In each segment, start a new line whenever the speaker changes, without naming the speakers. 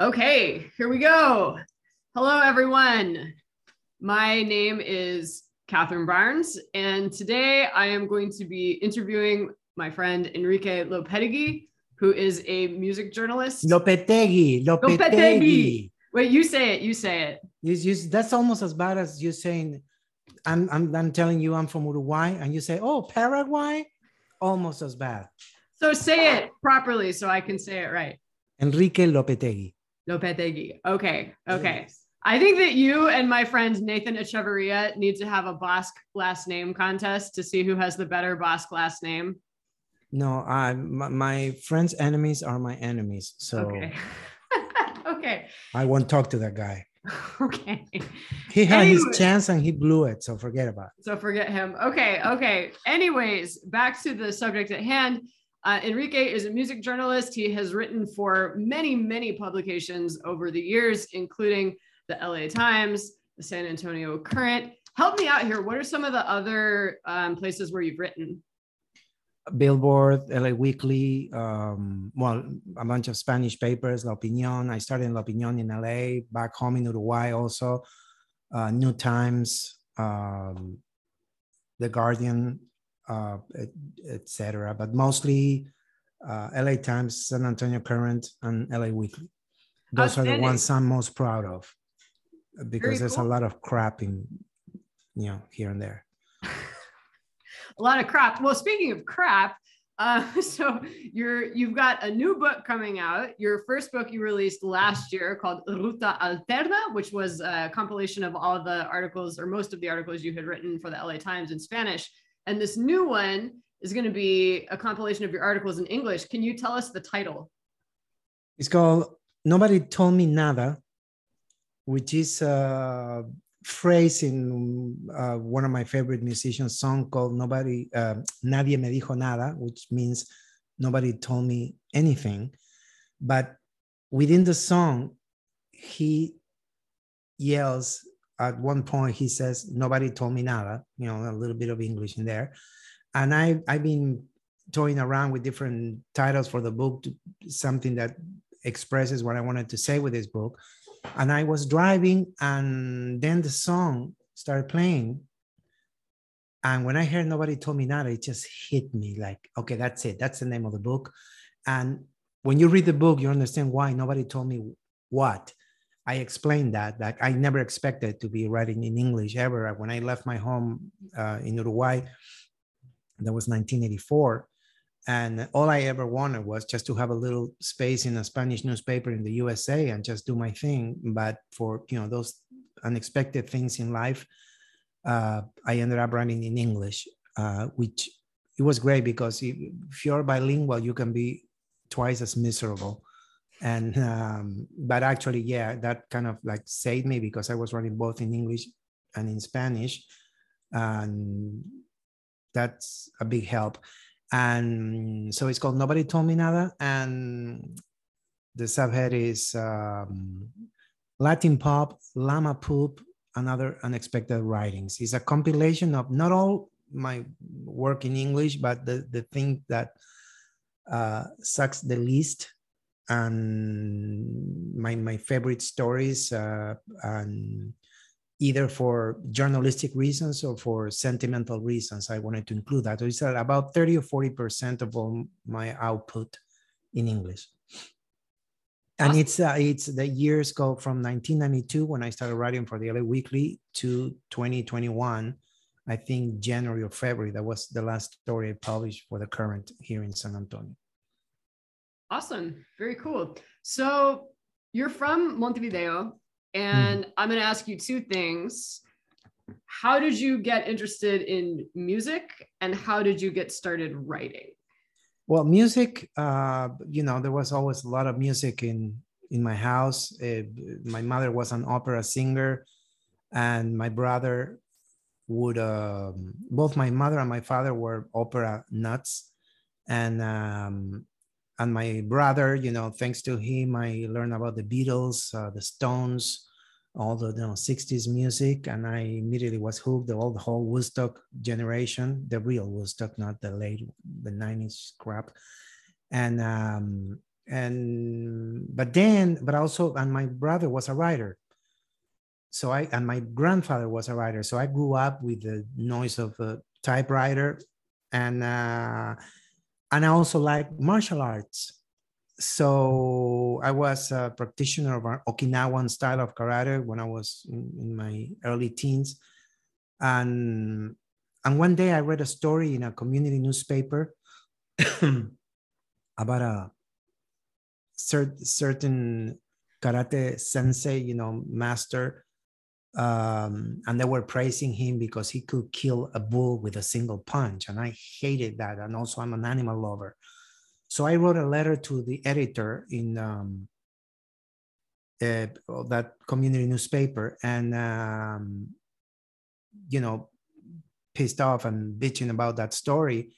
Okay, here we go. Hello, everyone. My name is Catherine Barnes, and today I am going to be interviewing my friend Enrique Lopetegui, who is a music journalist.
Lopetegui, Lopetegui.
Lopetegui. Wait, you say it. You say it.
You, you, that's almost as bad as you saying, I'm, I'm, I'm telling you I'm from Uruguay, and you say, oh, Paraguay? Almost as bad.
So say it properly so I can say it right.
Enrique Lopetegui.
Lopetegui. Okay. Okay. Yes. I think that you and my friend Nathan Echeverria need to have a Basque last name contest to see who has the better Basque last name.
No, I my, my friends' enemies are my enemies. So
okay. okay.
I won't talk to that guy.
okay.
He had anyway. his chance and he blew it. So forget about it.
So forget him. Okay. Okay. Anyways, back to the subject at hand. Uh, Enrique is a music journalist. He has written for many, many publications over the years, including the LA Times, the San Antonio Current. Help me out here. What are some of the other um, places where you've written?
Billboard, LA Weekly, um, well, a bunch of Spanish papers, La Opinión. I started in La Opinión in LA, back home in Uruguay also, uh, New Times, um, The Guardian, uh, etc. But mostly uh, LA Times, San Antonio Current, and LA Weekly. Those are the ones I'm most proud of because Very there's cool. a lot of crap in, you know, here and there.
a lot of crap. Well, speaking of crap, uh, so you're you've got a new book coming out. Your first book you released last year called Ruta Alterna, which was a compilation of all the articles or most of the articles you had written for the LA Times in Spanish. And this new one is going to be a compilation of your articles in English. Can you tell us the title?
It's called Nobody Told Me Nada, which is a phrase in uh, one of my favorite musicians' song called Nobody, uh, Nadie Me Dijo Nada, which means nobody told me anything. But within the song, he yells at one point he says nobody told me nada you know a little bit of english in there. And i i've been toying around with different titles for the book to something that expresses what i wanted to say with this book. And i was driving and then the song started playing. And when i heard nobody told me nada it just hit me like okay that's it. That's the name of the book. And when you read the book you understand why nobody told me what I explained that that I never expected to be writing in English ever. When I left my home uh, in Uruguay, that was 1984, and all I ever wanted was just to have a little space in a Spanish newspaper in the USA and just do my thing. But for you know those unexpected things in life, uh, I ended up writing in English, uh, which it was great because if you're bilingual, you can be twice as miserable and um, but actually yeah that kind of like saved me because i was writing both in english and in spanish. And that's a big help. And so it's called nobody told me nada. And the subhead is um, latin pop llama poop and other unexpected writings. It's a compilation of not all my work in english but the, the thing that uh, sucks the least and my my favorite stories uh, and either for journalistic reasons or for sentimental reasons i wanted to include that. So it's about 30 or 40 percent of all my output in english. And it's uh, it's the years go from 1992 when i started writing for the la weekly to 2021 i think january or february that was the last story i published for the current here in san antonio
Awesome. Very cool. So you're from Montevideo, and mm. I'm going to ask you two things. How did you get interested in music, and how did you get started writing?
Well, music, uh, you know, there was always a lot of music in in my house. Uh, my mother was an opera singer, and my brother would. Uh, both my mother and my father were opera nuts, and um, and my brother, you know, thanks to him, I learned about the Beatles, uh, the Stones, all the you know, 60s music, and I immediately was hooked. All the whole Woodstock generation, the real Woodstock, not the late the 90s crap. And um, and but then but also and my brother was a writer so i and my grandfather was a writer so i grew up with the noise of a typewriter and uh and i also like martial arts. So i was a practitioner of an okinawan style of karate when i was in, in my early teens. And and one day i read a story in a community newspaper about a cert, certain karate sensei, you know, master, um, and they were praising him because he could kill a bull with a single punch, and I hated that. And also, I'm an animal lover, so I wrote a letter to the editor in um, uh, that community newspaper, and um, you know, pissed off and bitching about that story,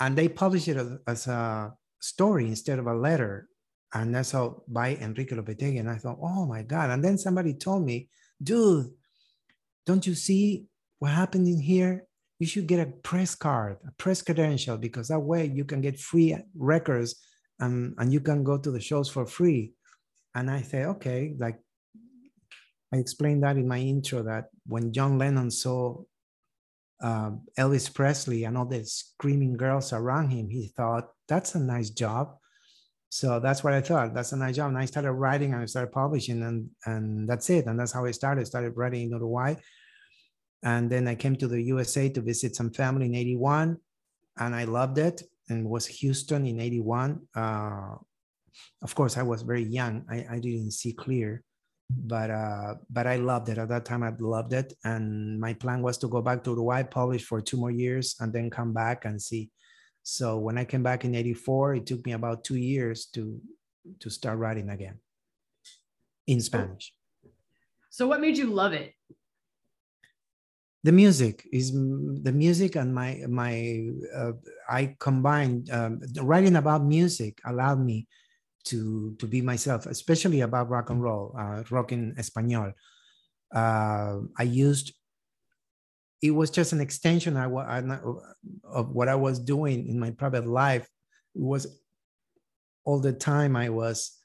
and they published it as, as a story instead of a letter and that's all by Enrique Lopetegui. And I thought, oh my God. And then somebody told me, dude, don't you see what happened in here? You should get a press card, a press credential, because that way you can get free records and, and you can go to the shows for free. And I say, okay, like I explained that in my intro that when John Lennon saw uh, Elvis Presley and all the screaming girls around him, he thought, that's a nice job so that's what I thought. That's a nice job. And I started writing and I started publishing and, and that's it. And that's how I started. I started writing in Uruguay. And then I came to the USA to visit some family in 81 and I loved it and was Houston in 81. Uh, of course, I was very young. I, I didn't see clear, but uh, but I loved it. At that time, I loved it. And my plan was to go back to Uruguay, publish for two more years, and then come back and see so when I came back in 84, it took me about two years to, to start writing again in Spanish.
So what made you love it?
The music is the music and my, my, uh, I combined um, writing about music allowed me to, to be myself, especially about rock and roll, uh, rock in Espanol. Uh, I used it was just an extension of what I was doing in my private life. It was all the time I was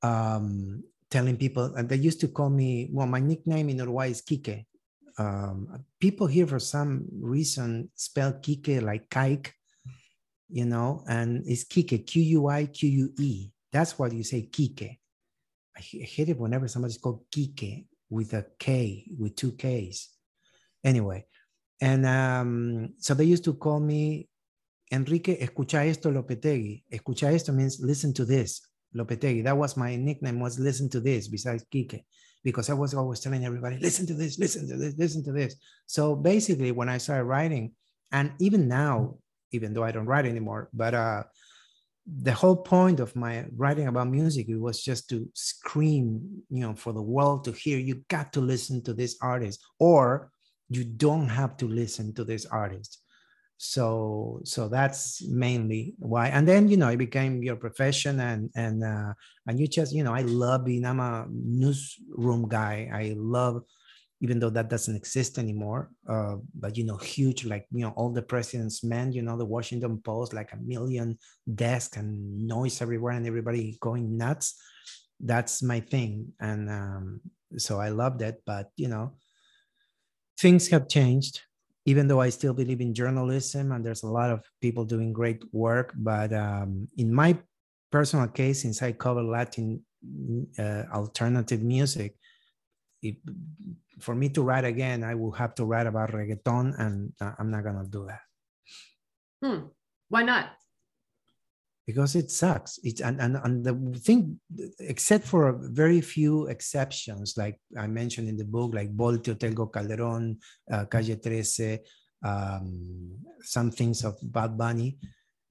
um, telling people, and they used to call me, well, my nickname in Uruguay is Kike. Um, people here for some reason spell Kike like kike, you know, and it's Kike, Q U I Q U E. That's what you say, Kike. I hate it whenever somebody's called Kike with a K, with two Ks. Anyway, and um, so they used to call me Enrique, escucha esto, Lopetegui. Escucha esto means listen to this, Lopetegui. That was my nickname was listen to this besides Kike, because I was always telling everybody, listen to this, listen to this, listen to this. So basically when I started writing, and even now, even though I don't write anymore, but uh, the whole point of my writing about music it was just to scream you know for the world to hear you got to listen to this artist or you don't have to listen to this artist so so that's mainly why. And then you know it became your profession and and uh and you just you know i love being i'm a newsroom guy. I love even though that doesn't exist anymore uh but you know huge like you know all the president's men you know the washington post like a million desks and noise everywhere and everybody going nuts. That's my thing. And um so i loved it but you know things have changed even though i still believe in journalism and there's a lot of people doing great work but um, in my personal case since i cover latin uh, alternative music it, for me to write again i will have to write about reggaeton and uh, i'm not going to do that
hmm. why not
because it sucks. It and, and and the thing, except for very few exceptions, like I mentioned in the book, like Volte, Tego Calderon, uh, Calle 13, um, some things of Bad Bunny,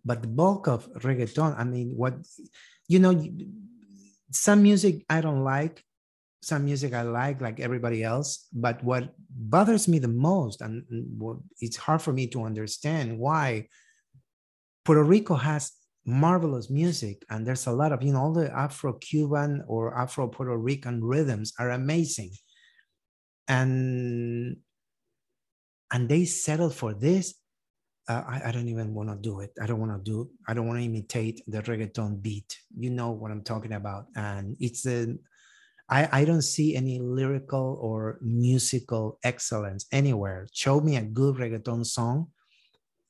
but the bulk of reggaeton. I mean, what you know, some music I don't like, some music I like, like everybody else. But what bothers me the most, and it's hard for me to understand why Puerto Rico has marvelous music and there's a lot of you know all the afro-cuban or afro-puerto rican rhythms are amazing and and they settled for this uh, I, I, don't even want to do it. I don't want to do. I don't want to imitate the reggaeton beat. You know what I'm talking about, and it's a. I, I don't see any lyrical or musical excellence anywhere. Show me a good reggaeton song,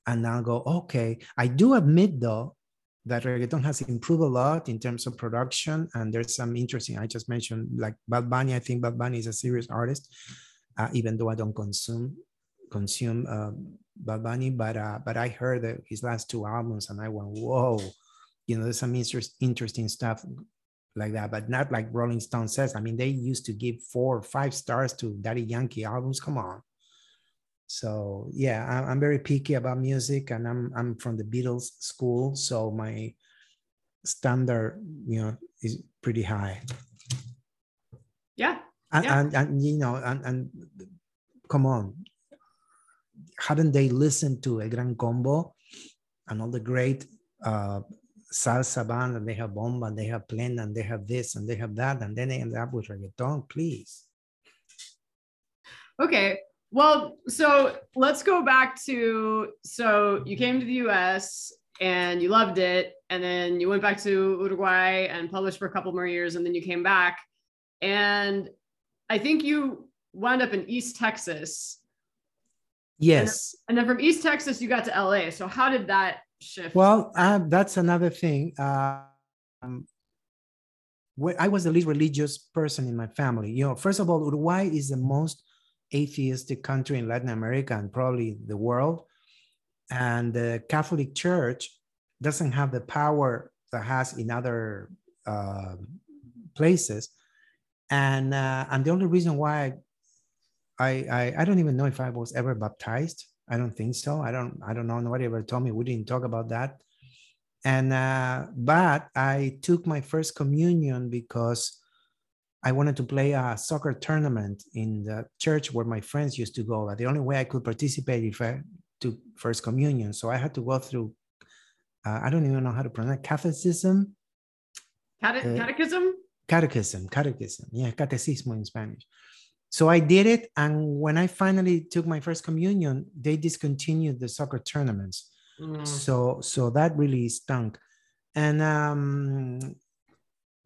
and I'll go. Okay, I do admit though that reggaeton has improved a lot in terms of production, and there's some interesting. I just mentioned like Bad Bunny. I think Bad Bunny is a serious artist, uh, even though I don't consume consume uh, Bad Bunny, but uh, but I heard that his last two albums, and I went, whoa, you know, there's some interest, interesting stuff like that, but not like Rolling Stone says. I mean, they used to give four or five stars to Daddy Yankee albums. Come on. So yeah, I'm, I'm very picky about music, and I'm I'm from the Beatles school, so my standard, you know, is pretty high.
Yeah.
And,
yeah.
and, and you know, and, and come on, hadn't they listened to a Gran Combo and all the great uh, salsa band and they have bomba and they have plena and they have this and they have that and then they end up with reggaeton, please.
Okay. Well, so let's go back to so you came to the US and you loved it and then you went back to Uruguay and published for a couple more years and then you came back and I think you wound up in East Texas
Yes.
And then, from East Texas, you got to LA. So how did that shift?
Well, uh, that's another thing. Uh, um, I was the least religious person in my family. You know, first of all, Uruguay is the most atheistic country in Latin America and probably the world. And the Catholic Church doesn't have the power that has in other uh, places. And uh, and the only reason why I, I I don't even know if I was ever baptized. I don't think so. I don't I don't know. Nobody ever told me. We didn't talk about that. And uh, but I took my first communion because I wanted to play a soccer tournament in the church where my friends used to go. The only way I could participate if I took first communion, so I had to go through. Uh, I don't even know how to pronounce Catholicism.
Cate- uh, catechism.
Catechism, catechism. Yeah, catecismo in Spanish. So I did it. And when I finally took my first communion, they discontinued the soccer tournaments. Mm. So, so that really stunk. And, um,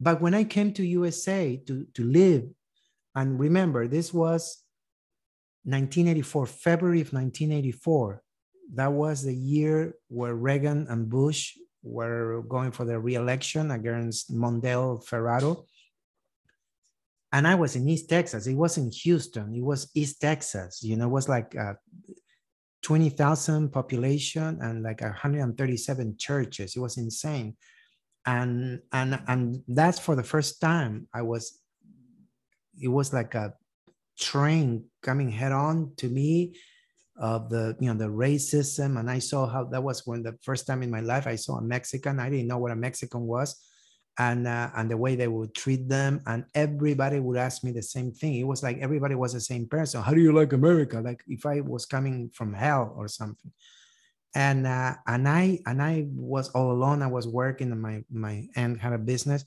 but when I came to USA to, to live, and remember, this was 1984, February of 1984. That was the year where Reagan and Bush were going for the re-election against Mondale Ferraro and I was in East Texas. It wasn't Houston. It was East Texas. You know, it was like uh, 20,000 population and like 137 churches. It was insane. And, and, and that's for the first time I was, it was like a train coming head on to me of the, you know, the racism. And I saw how that was when the first time in my life I saw a Mexican. I didn't know what a Mexican was. And uh, and the way they would treat them. And everybody would ask me the same thing. It was like everybody was the same person. How do you like america? Like if i was coming from hell or something and uh, and i and i was all alone i was working and my my aunt had a business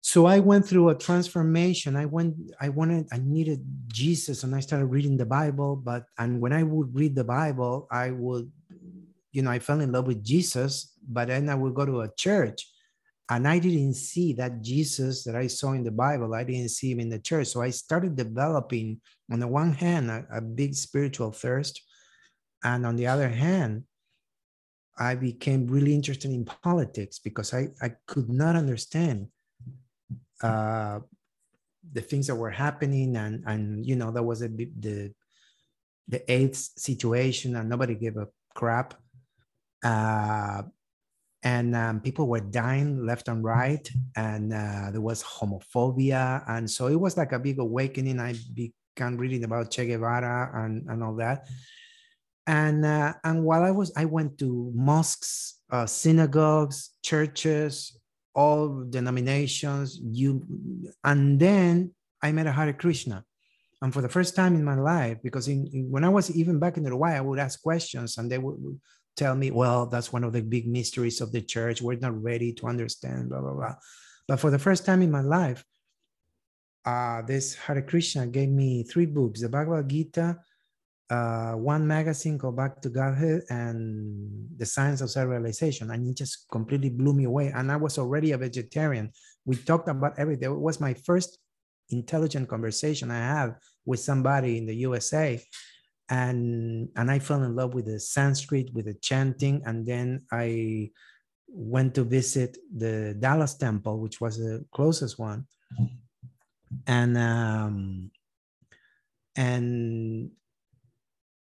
so i went through a transformation i went i wanted i needed jesus and i started reading the bible but and when i would read the bible i would you know i fell in love with jesus but then i would go to a church and I didn't see that Jesus that I saw in the Bible, I didn't see him in the church. So I started developing, on the one hand, a, a big spiritual thirst. And on the other hand, I became really interested in politics because I, I could not understand uh, the things that were happening. And, and you know, that was a the, the AIDS situation, and nobody gave a crap. Uh, and um, people were dying left and right and uh, there was homophobia and so it was like a big awakening i began reading about che guevara and, and all that and uh, and while i was i went to mosques uh, synagogues churches all denominations you and then i met a hare krishna and for the first time in my life because in, in, when i was even back in uruguay i would ask questions and they would tell me, well, that's one of the big mysteries of the church. We're not ready to understand, blah, blah, blah. But for the first time in my life, uh, this Hare Krishna gave me three books the Bhagavad Gita, uh, one magazine called Back to Godhead and The Science of Self-Realization, and it just completely blew me away. And I was already a vegetarian. We talked about everything. It was my first intelligent conversation I had with somebody in the USA, and and I fell in love with the Sanskrit, with the chanting, and then I went to visit the Dallas Temple, which was the closest one, and um, and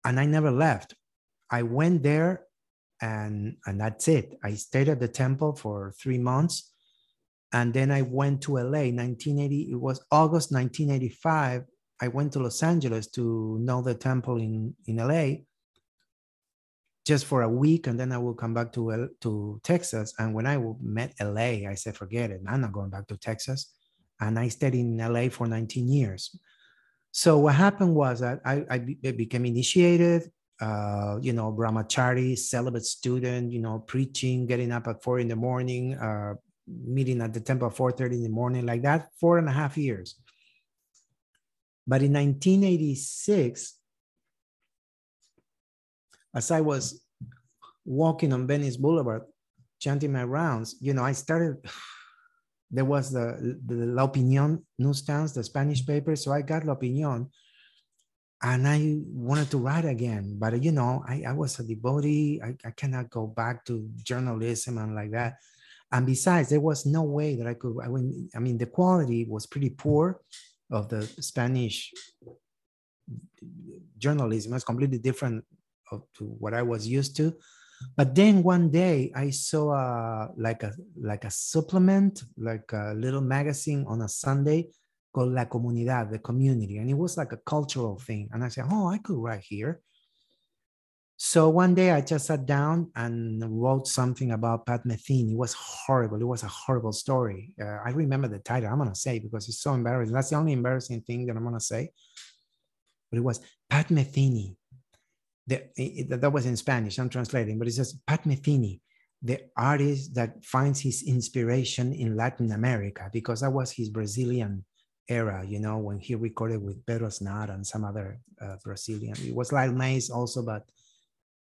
and I never left. I went there and and that's it. I stayed at the temple for three months. And then I went to LA 1980. It was August 1985. I went to Los Angeles to know the temple in, in LA just for a week. And then I will come back to, to Texas. And when I met LA, I said, forget it. I'm not going back to Texas. And I stayed in LA for 19 years. So what happened was that I, I became initiated, uh, you know, brahmachari, celibate student, you know, preaching, getting up at four in the morning, uh, meeting at the temple at 4.30 in the morning, like that, four and a half years. But in 1986, as I was walking on Venice Boulevard, chanting my rounds, you know, I started there was the, the La Opinion newsstands, the Spanish paper. So I got La Opinion and I wanted to write again. But, you know, I, I was a devotee. I, I cannot go back to journalism and like that. And besides, there was no way that I could, I, mean, I mean, the quality was pretty poor of the Spanish journalism. It was completely different to what I was used to. But then one day I saw a, like a like a supplement, like a little magazine on a Sunday called La Comunidad, the community, and it was like a cultural thing. And I said, oh, I could write here. So one day I just sat down and wrote something about Pat Metheny. It was horrible. It was a horrible story. Uh, I remember the title. I'm gonna say because it's so embarrassing. That's the only embarrassing thing that I'm gonna say. But it was Pat Metheny the, that was in Spanish, I'm translating, but it says Pat Metheny, the artist that finds his inspiration in Latin America, because that was his Brazilian era, you know, when he recorded with Pedro Aznar and some other uh, Brazilian. It was Lyle Mays also, but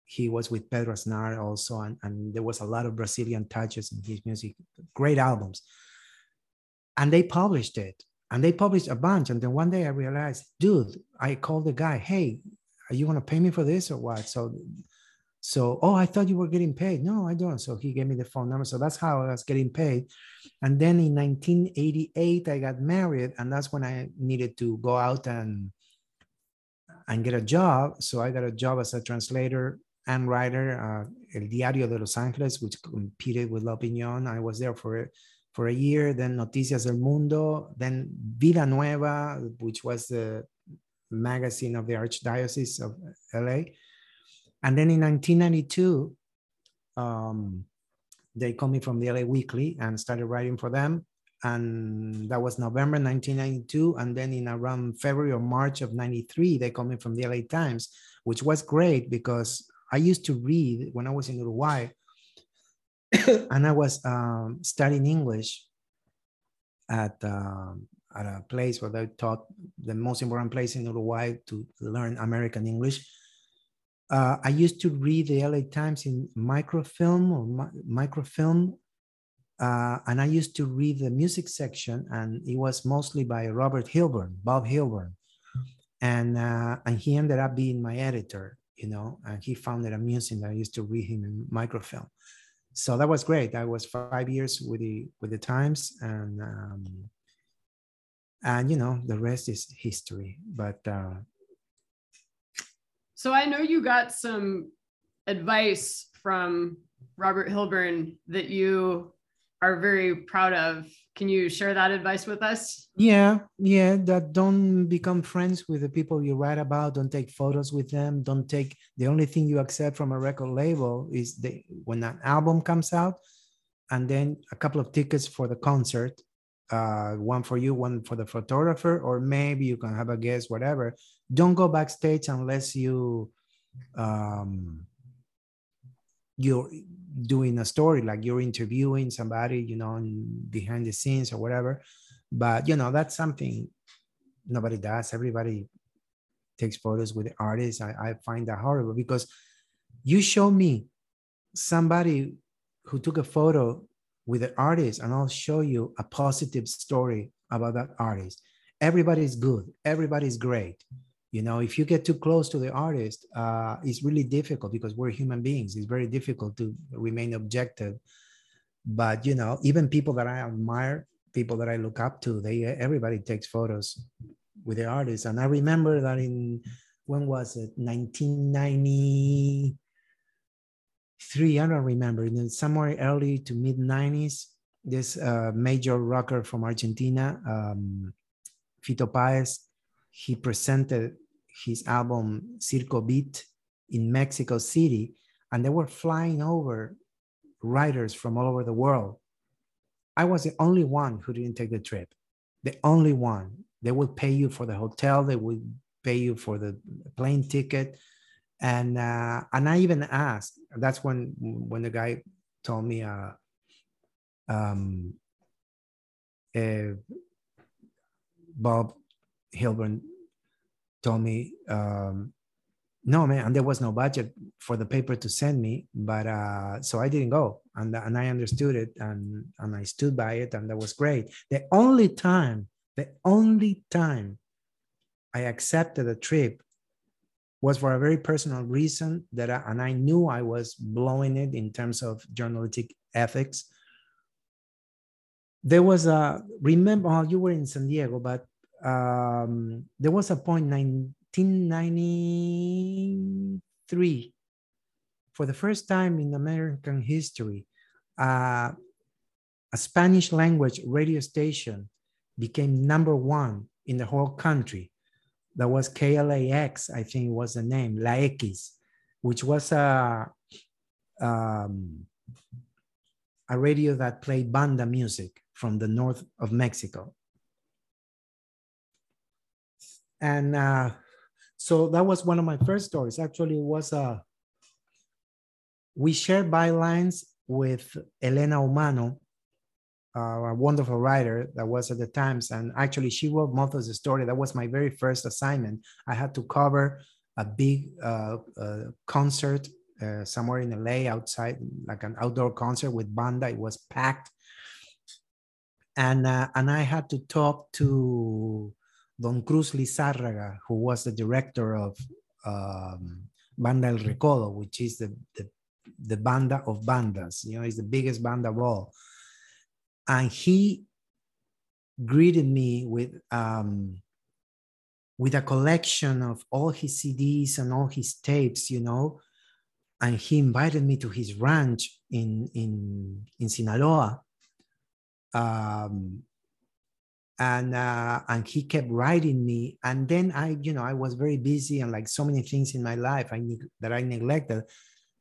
he was with Pedro Aznar also, and, and there was a lot of Brazilian touches in his music, great albums. And they published it, and they published a bunch. And then one day I realized, dude, I called the guy, hey, are you going to pay me for this or what? So, so, oh, I thought you were getting paid. No, I don't. So he gave me the phone number. So that's how I was getting paid. And then in 1988, I got married, and that's when I needed to go out and and get a job. So I got a job as a translator and writer, uh, El Diario de Los Angeles, which competed with La Opinión. I was there for for a year. Then Noticias del Mundo. Then Vida Nueva, which was the magazine of the Archdiocese of LA. And then in 1992, um, they called me from the LA Weekly and started writing for them. And that was November 1992. And then in around February or March of 93, they called me from the LA Times, which was great because I used to read when I was in Uruguay and I was um, studying English at um, at a place where they taught the most important place in Uruguay to learn American English. Uh, I used to read the LA Times in microfilm or mi- microfilm, uh, and I used to read the music section, and it was mostly by Robert Hilburn, Bob Hilburn, and uh, and he ended up being my editor, you know, and he found it amusing that I used to read him in microfilm. So that was great. I was five years with the with the Times, and um, and you know the rest is history. But uh
so i know you got some advice from robert hilburn that you are very proud of. Can you share that advice with us?
Yeah yeah that don't become friends with the people you write about. Don't take photos with them. Don't take the only thing you accept from a record label is the when an album comes out and then a couple of tickets for the concert uh, one for you, one for the photographer, or maybe you can have a guest, whatever. Don't go backstage unless you um, you're doing a story, like you're interviewing somebody, you know, behind the scenes or whatever. But you know, that's something nobody does. Everybody takes photos with the artists. I, I find that horrible because you show me somebody who took a photo with the artist, and I'll show you a positive story about that artist. Everybody's good, everybody's great. You know, if you get too close to the artist, uh, it's really difficult because we're human beings. It's very difficult to remain objective. But you know, even people that I admire, people that I look up to, they everybody takes photos with the artist. And I remember that in when was it 1993 i don't remember in the somewhere early to mid 90s this uh, major rocker from argentina um, fito paez he presented his album circo beat in mexico city and they were flying over writers from all over the world. I was the only one who didn't take the trip the only one. They would pay you for the hotel they would pay you for the plane ticket and uh, and i even asked that's when when the guy told me uh, um, uh, bob hilburn told me um, no man and there was no budget for the paper to send me but uh, so i didn't go. And, and i understood it and and i stood by it and that was great. The only time the only time I accepted a trip was for a very personal reason that I, and I knew I was blowing it in terms of journalistic ethics. There was a remember oh, you were in San Diego, but um, there was a point 1993 for the first time in American history, uh, a Spanish language radio station became number one in the whole country. That was KLAX, I think it was the name, La X, which was a, um, a radio that played banda music from the north of Mexico. And uh, so that was one of my first stories. Actually, it was a, uh, we shared bylines with Elena Humano, uh, a wonderful writer that was at the Times, and actually she wrote most of the story. That was my very first assignment. I had to cover a big uh, uh, concert uh, somewhere in LA outside, like an outdoor concert with banda. It was packed, and uh, and I had to talk to Don Cruz Lizárraga, who was the director of um, Banda El Recodo, which is the, the the banda of bandas. You know, it's the biggest banda of all and he greeted me with um, with a collection of all his CDs and all his tapes, you know, and he invited me to his ranch in in in Sinaloa. Um, and uh, and he kept writing me, and then I, you know, I was very busy and like so many things in my life I that I neglected.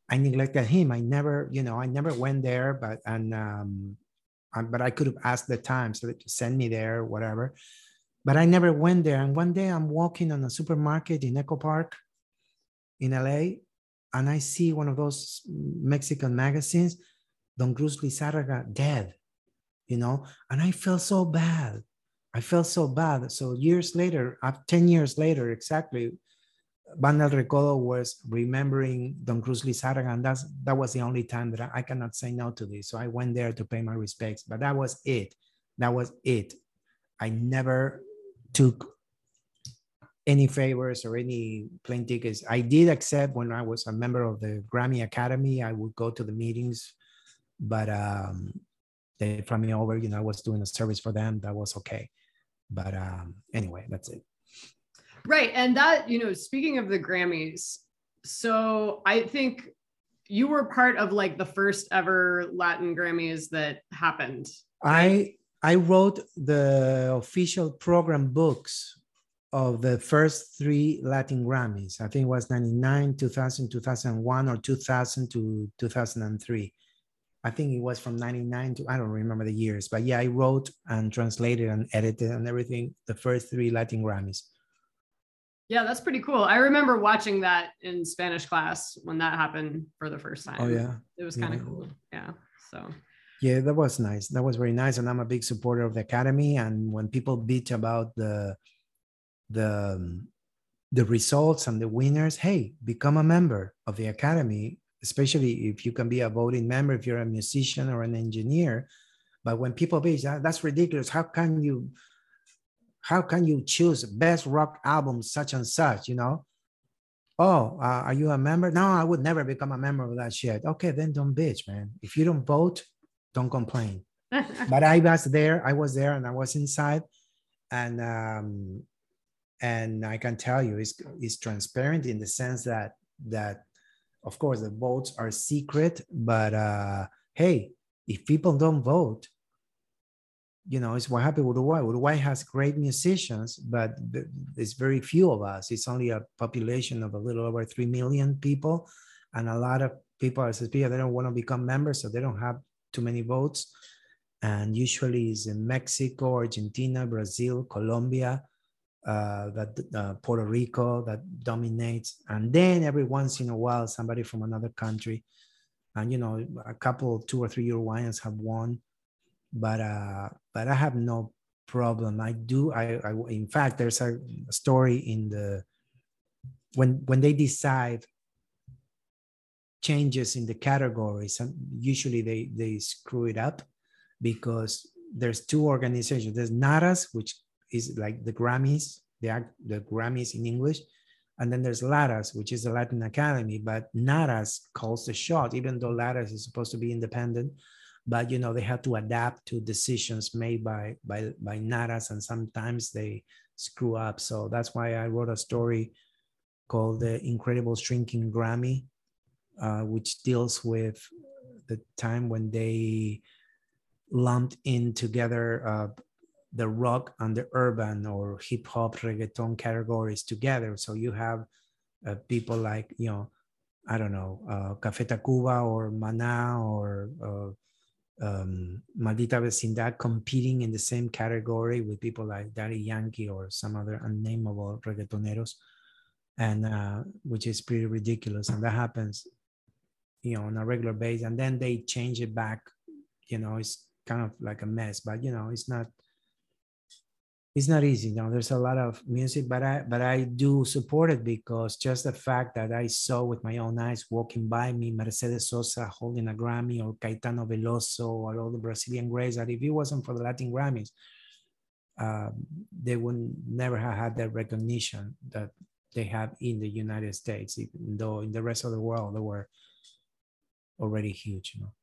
I neglected him. I never, you know, I never went there, but and um, um, but I could have asked the time so that to send me there, whatever. But I never went there. And one day I'm walking on a supermarket in Echo Park in LA, and I see one of those Mexican magazines, Don Cruz Lizárraga dead, you know, and I felt so bad. I felt so bad. So years later, 10 years later, exactly, Banda El Recodo was remembering Don Cruz Lizárraga, and that's, that was the only time that I, I cannot say no to this. So I went there to pay my respects, but that was it. That was it. I never took any favors or any plane tickets. I did accept when I was a member of the Grammy Academy, I would go to the meetings, but um, they from me over, you know, I was doing a service for them. That was okay. But um, anyway, that's it.
Right. And that, you know, speaking of the Grammys, so I think you were part of like the first ever Latin Grammys that happened.
I I wrote the official program books of the first three Latin Grammys. I think it was 99, 2000, 2001, or 2000 to 2003. I think it was from 99 to, I don't remember the years, but yeah, I wrote and translated and edited and everything, the first three Latin Grammys.
Yeah, that's pretty cool. I remember watching that in Spanish class when that happened for the first time.
Oh yeah.
It was kind of yeah. cool. Yeah. So
yeah, that was nice. That was very nice. And I'm a big supporter of the academy. And when people bitch about the the um, the results and the winners, hey, become a member of the academy, especially if you can be a voting member, if you're a musician or an engineer. But when people be, that, that's ridiculous. How can you, how can you choose best rock album such and such? You know, oh, uh, are you a member? No, I would never become a member of that shit. Okay, then don't bitch, man. If you don't vote, don't complain. but I was there. I was there, and I was inside, and um, and I can tell you, it's, it's transparent in the sense that that of course the votes are secret, but uh, hey, if people don't vote, you know, it's what happened with Uruguay. Uruguay has great musicians, but it's very few of us. It's only a population of a little over three million people, and a lot of people are they don't want to become members, so they don't have too many votes. And usually, it's in Mexico, Argentina, Brazil, Colombia, uh, that uh, Puerto Rico that dominates, and then every once in a while somebody from another country, and you know a couple, two or three Uruguayans have won, but uh, but I have no problem. I do. I, I in fact, there's a story in the when when they decide changes in the categories, and usually they they screw it up because there's two organizations. There's NARAS, which is like the Grammys, the, the Grammys in English. And then there's LARAS, which is the Latin Academy, but NARAS calls the shot, even though LARAS is supposed to be independent. But you know, they had to adapt to decisions made by by by NARAS, and sometimes they screw up. So that's why I wrote a story called "The Incredible Shrinking Grammy," uh, which deals with the time when they lumped in together uh, the rock and the urban or hip hop reggaeton categories together. So you have uh, people like, you know, I don't know, uh, Café Tacuba or Maná or uh, um, Maldita Vecindad competing in the same category with people like Daddy Yankee or some other unnameable reggaetoneros, and uh, which is pretty ridiculous. And that happens, you know, on a regular basis. And then they change it back. You know, it's kind of like a mess, but you know, it's not it's not easy. Know, there's a lot of music, but I but I do support it because just the fact that I saw with my own eyes walking by me Mercedes Sosa holding a Grammy or Caetano Veloso or all the Brazilian greats that if it wasn't for the Latin Grammys, uh, they would never have had that recognition that they have in the United States, even though in the rest of the world they were already huge. You know.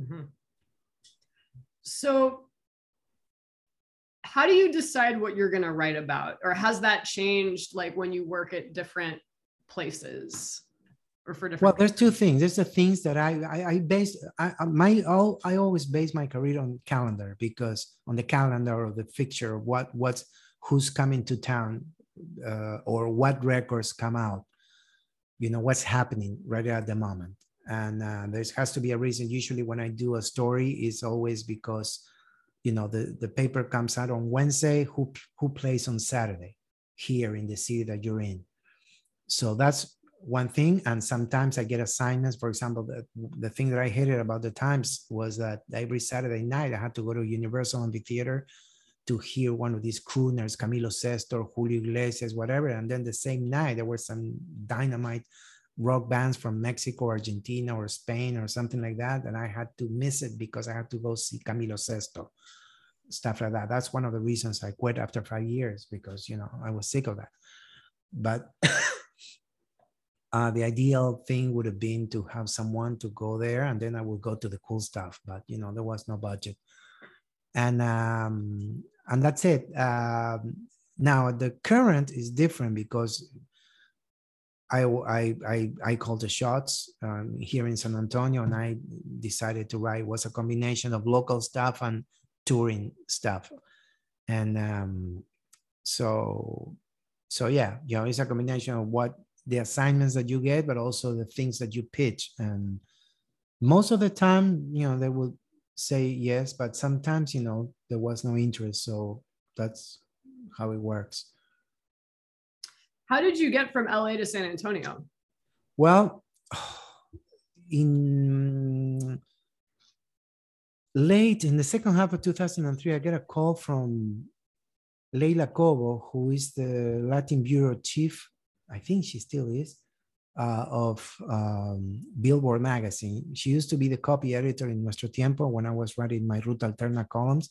Mm-hmm. So how do you decide what you're going to write about? Or has that changed like when you work at different places or for different
well there's two things. There's the things that i i, I base I, my all i always base my career on calendar because on the calendar or the fixture of what what's who's coming to town uh, or what records come out. You know what's happening right at the moment. And uh, there has to be a reason. Usually when i do a story it's always because you know the, the paper comes out on wednesday who who plays on saturday here in the city that you're in. So that's one thing. And sometimes i get assignments. For example the, the thing that i hated about the times was that every saturday night i had to go to universal amphitheater to hear one of these crooners camilo sesto julio iglesias whatever. And then the same night there were some dynamite rock bands from mexico argentina or spain or something like that and i had to miss it because i had to go see camilo sesto stuff like that. That's one of the reasons I quit after five years because you know I was sick of that. But uh, the ideal thing would have been to have someone to go there, and then I would go to the cool stuff. But you know there was no budget, and um, and that's it. Um, now the current is different because I, I, I, I called the shots um, here in San Antonio and I decided to write was a combination of local stuff and touring stuff. And um, so so yeah you know it's a combination of what the assignments that you get but also the things that you pitch. And most of the time you know they will say yes but sometimes you know there was no interest. So that's how it works
how did you get from la to san antonio
well in late in the second half of 2003, I get a call from Leila Cobo, who is the Latin Bureau chief, I think she still is, uh, of um, Billboard magazine. She used to be the copy editor in Nuestro Tiempo when I was writing my Ruta Alterna columns,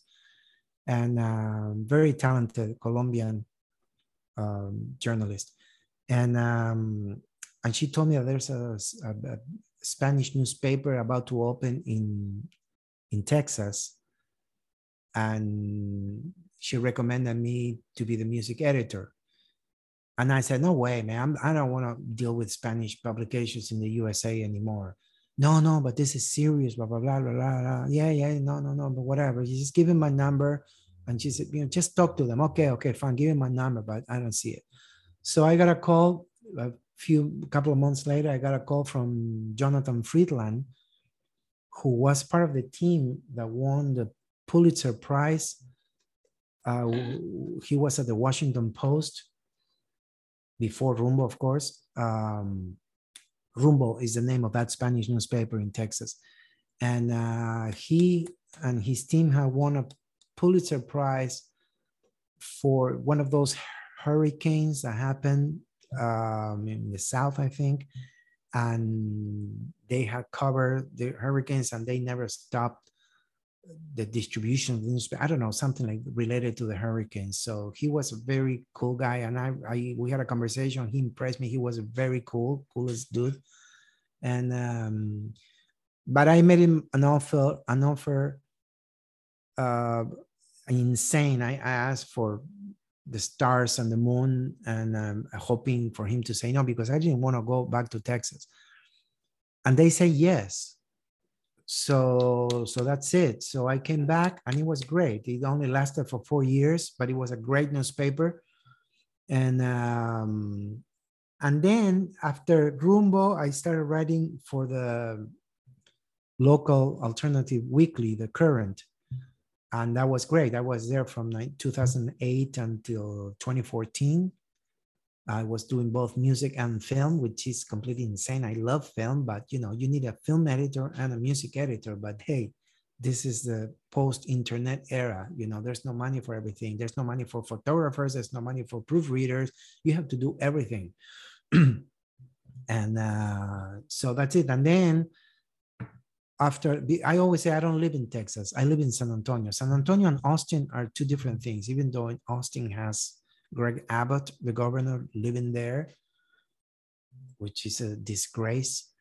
and uh, very talented Colombian um, journalist. And um, and she told me that there's a, a, a, Spanish newspaper about to open in in Texas, and she recommended me to be the music editor. And I said, no way, man. I do not want to deal with Spanish publications in the USA anymore. No, no, but this is serious, blah, blah, blah, blah, blah. blah. Yeah, yeah, no, no, no, but whatever. You just give him my number. And she said, you know, just talk to them. Okay, okay, fine. Give him my number, but I don't see it. So I got a call a few, couple of months later, I got a call from Jonathan Freedland, who was part of the team that won the Pulitzer Prize. Uh, he was at the Washington Post before Rumbo, of course. Um, Rumbo is the name of that Spanish newspaper in Texas. And uh, he and his team have won a Pulitzer Prize for one of those hurricanes that happened um, in the South, I think. And they had covered the hurricanes and they never stopped the distribution of the newspaper. I don't know, something like related to the hurricane. So he was a very cool guy. And I, I we had a conversation. He impressed me. He was a very cool, coolest dude. And um, but I made him an offer, an offer uh insane. I, I asked for the stars and the moon and um, hoping for him to say no because I didn't want to go back to Texas. And they say yes. So so that's it. So i came back and it was great. It only lasted for four years but it was a great newspaper. And um and then after rumbo i started writing for the local alternative weekly the current and that was great i was there from 2008 until 2014 I was doing both music and film, which is completely insane. I love film, but you know, you need a film editor and a music editor. But hey, this is the post-internet era. You know, there's no money for everything. There's no money for photographers. There's no money for proofreaders. You have to do everything. and uh, so that's it. And then after I always say I don't live in Texas. I live in San Antonio. San Antonio and Austin are two different things, even though Austin has Greg Abbott, the governor, living there, which is a disgrace.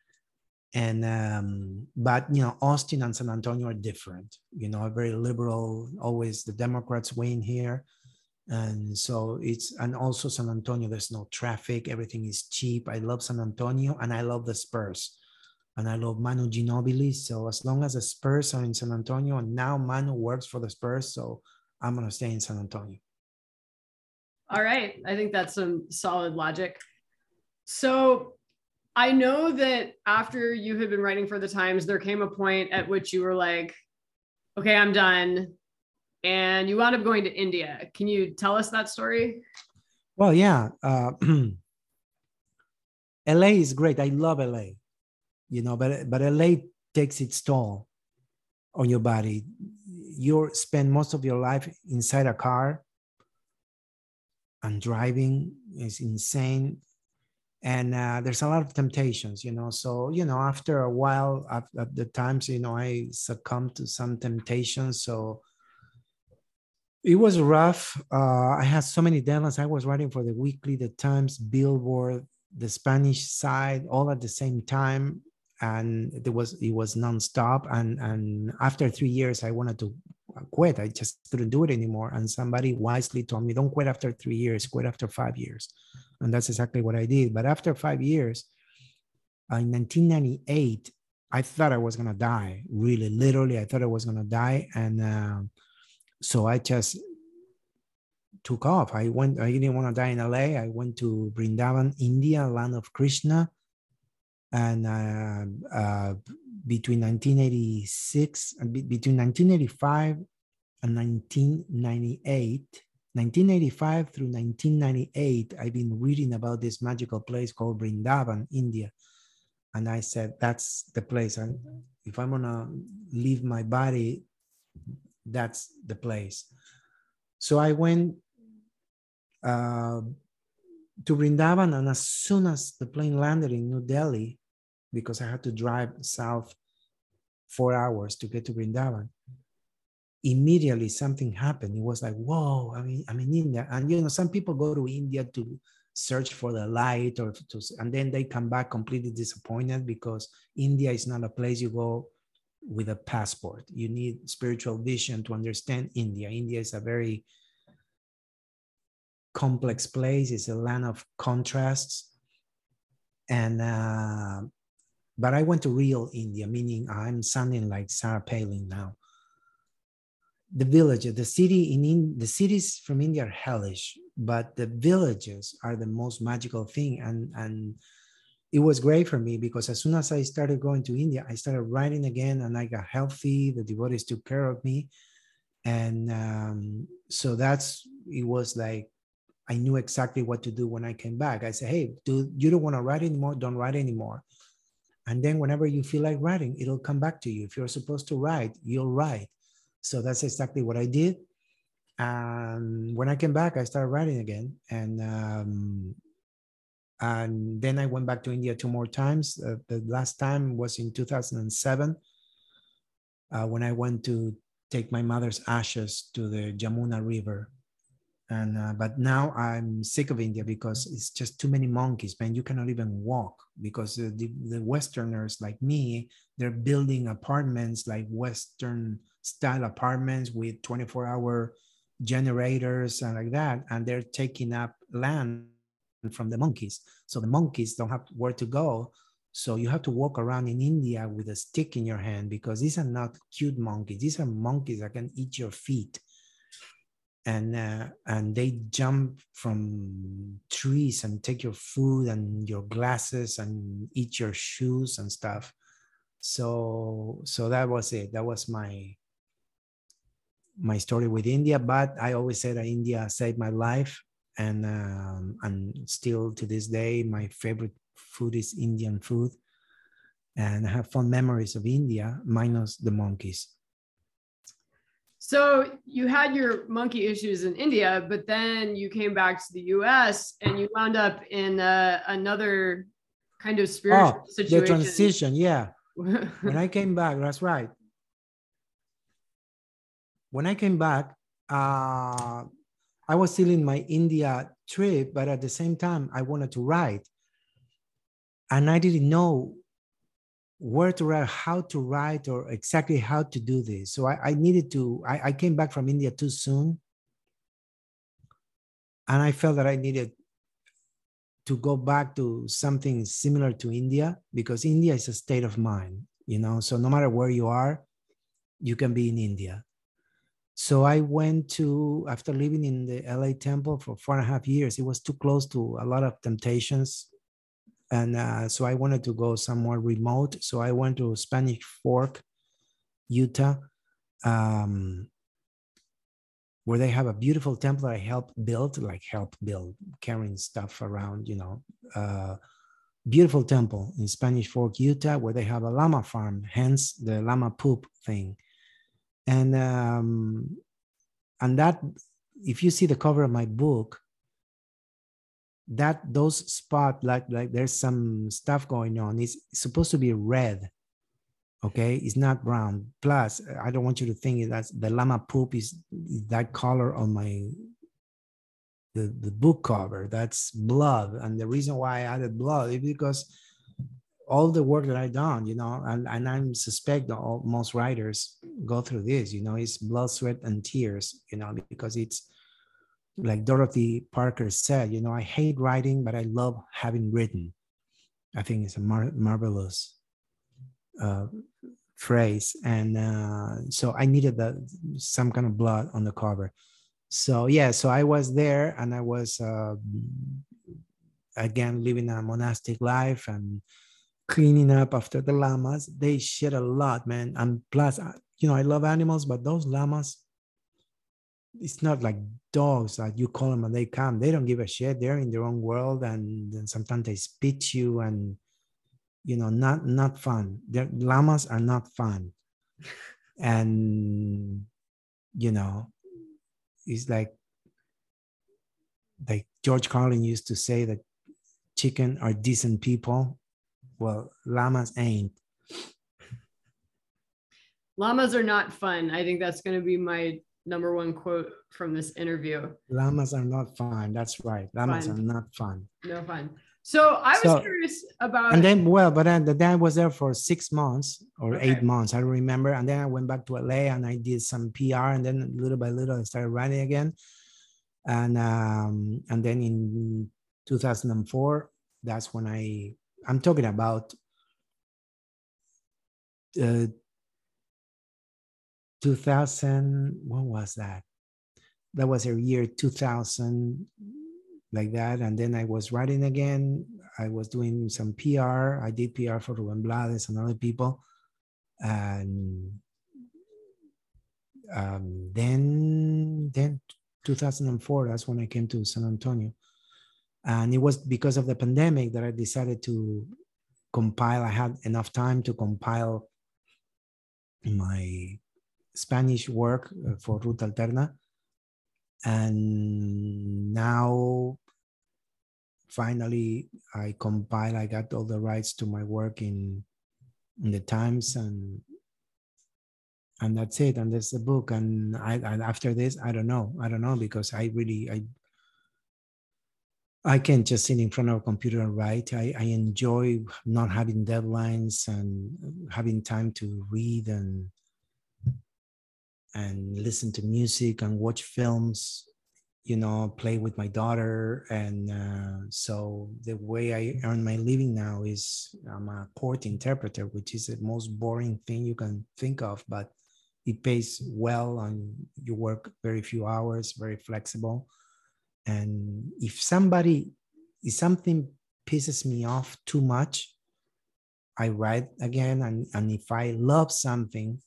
And um, but you know, Austin and San Antonio are different. You know, very liberal. Always the Democrats win here, and so it's and also San Antonio. There's no traffic. Everything is cheap. I love San Antonio, and I love the Spurs, and I love Manu Ginobili. So as long as the Spurs are in San Antonio, and now Manu works for the Spurs, so I'm gonna stay in San Antonio.
All right. I think that's some solid logic. So I know that after you had been writing for the Times, there came a point at which you were like, okay, I'm done. And you wound up going to India. Can you tell us that story?
Well, yeah. Uh, LA is great. I love LA, you know, but, but LA takes its toll on your body. You spend most of your life inside a car and driving is insane. And uh, there's a lot of temptations you know so you know after a while at, at the times you know i succumbed to some temptations. So it was rough. Uh, i had so many deadlines. I was writing for the weekly the times billboard the spanish side all at the same time and it was it was nonstop and and after three years i wanted to quit. I just couldn't do it anymore. And somebody wisely told me, don't quit after three years, quit after five years. And that's exactly what I did. But after five years, uh, in 1998, I thought I was to die, really, literally, I thought I was to die. And uh, so I just took off. I went, I didn't want to die in LA. I went to Brindavan, India, land of Krishna. And uh, uh between 1986 and between 1985 and 1998 1985 through 1998 i've been reading about this magical place called brindavan india and i said that's the place and if i'm gonna leave my body that's the place so i went uh, to Vrindavan. And as soon as the plane landed in New Delhi, because I had to drive south four hours to get to Vrindavan, immediately something happened. It was like, whoa, I mean, I'm in India. And you know, some people go to India to search for the light or to, and then they come back completely disappointed because India is not a place you go with a passport. You need spiritual vision to understand India. India is a very complex place. It's a land of contrasts. And uh, but I went to real India, meaning I'm sounding like Sarah Palin now. The villages, the city in, in the cities from India are hellish, but the villages are the most magical thing. And and it was great for me because as soon as I started going to India, I started writing again and I got healthy. The devotees took care of me. And um, so that's, it was like, I knew exactly what to do when I came back. I said, hey, dude, you don't want to write anymore? Don't write anymore. And then whenever you feel like writing, it'll come back to you. If you're supposed to write, you'll write. So that's exactly what I did. And when I came back, I started writing again. And um, and then I went back to India two more times. Uh, the last time was in 2007 uh, when I went to take my mother's ashes to the Jamuna River and uh, but now i'm sick of india because it's just too many monkeys man. You cannot even walk because the, the westerners like me they're building apartments like western style apartments with 24 hour generators and like that. And they're taking up land from the monkeys. So the monkeys don't have where to go. So you have to walk around in india with a stick in your hand because these are not cute monkeys. These are monkeys that can eat your feet and uh, and they jump from trees and take your food and your glasses and eat your shoes and stuff. So so that was it. That was my my story with india but i always said that india saved my life. And um, and still to this day my favorite food is indian food. And i have fond memories of india minus the monkeys
so you had your monkey issues in India, but then you came back to the US and you wound up in uh, another kind of spiritual oh, situation.
The transition, yeah. when I came back, that's right. When I came back, uh, I was still in my India trip, but at the same time, I wanted to write. And I didn't know where to write, how to write, or exactly how to do this. So I, I needed to, I, I came back from India too soon. And I felt that I needed to go back to something similar to India because India is a state of mind, you know. So no matter where you are, you can be in India. So I went to, after living in the LA temple for four and a half years, it was too close to a lot of temptations and uh, so I wanted to go somewhere remote. So I went to Spanish Fork, Utah, um, where they have a beautiful temple I helped build, like help build, carrying stuff around, you know. Uh, beautiful temple in Spanish Fork, Utah, where they have a llama farm, hence the llama poop thing. And um, and that, if you see the cover of my book, that those spot like like there's some stuff going on it's supposed to be red okay? It's not brown. Plus i don't want you to think that the llama poop is, that color on my the, the book cover. That's blood. And the reason why i added blood is because all the work that i done you know and, and i suspect all, most writers go through this you know it's blood sweat and tears you know because it's like Dorothy Parker said, you know, I hate writing, but I love having written. I think it's a mar- marvelous uh, phrase. And uh, so I needed the, some kind of blood on the cover. So, yeah, so I was there and I was, uh, again, living a monastic life and cleaning up after the llamas. They shit a lot, man. And plus, you know, I love animals, but those llamas, it's not like dogs that you call them and they come. They don't give a shit. They're in their own world, and, and sometimes they spit you, and you know, not not fun. Their llamas are not fun, and you know, it's like like George Carlin used to say that chicken are decent people. Well, llamas ain't.
Llamas are not fun. I think that's going to be my number one quote from this interview.
Llamas are not fun. That's right. Llamas fun. are not fun.
No fun. So I was so, curious about.
And then, well, but then, then I was there for six months or okay. eight months. I don't remember. And then I went back to LA and I did some PR. And then little by little, I started writing again. And um, and then in 2004, that's when I I'm talking about uh, 2000 what was that? That was a year 2000 like that and then i was writing again. I was doing some pr i did pr for ruben blades and other people. And um, then then 2004 that's when i came to san antonio. And it was because of the pandemic that i decided to compile i had enough time to compile my Spanish work uh, for Ruta Alterna. And now, finally, I compile, I got all the rights to my work in, in the Times and and that's it and that's the book and I, after this i don't know i don't know because i really i i can't just sit in front of a computer and write i, I enjoy not having deadlines and having time to read and and listen to music and watch films you know play with my daughter. And uh, so the way i earn my living now is i'm a court interpreter which is the most boring thing you can think of but it pays well and you work very few hours very flexible. And if somebody if something pisses me off too much i write again and, and if i love something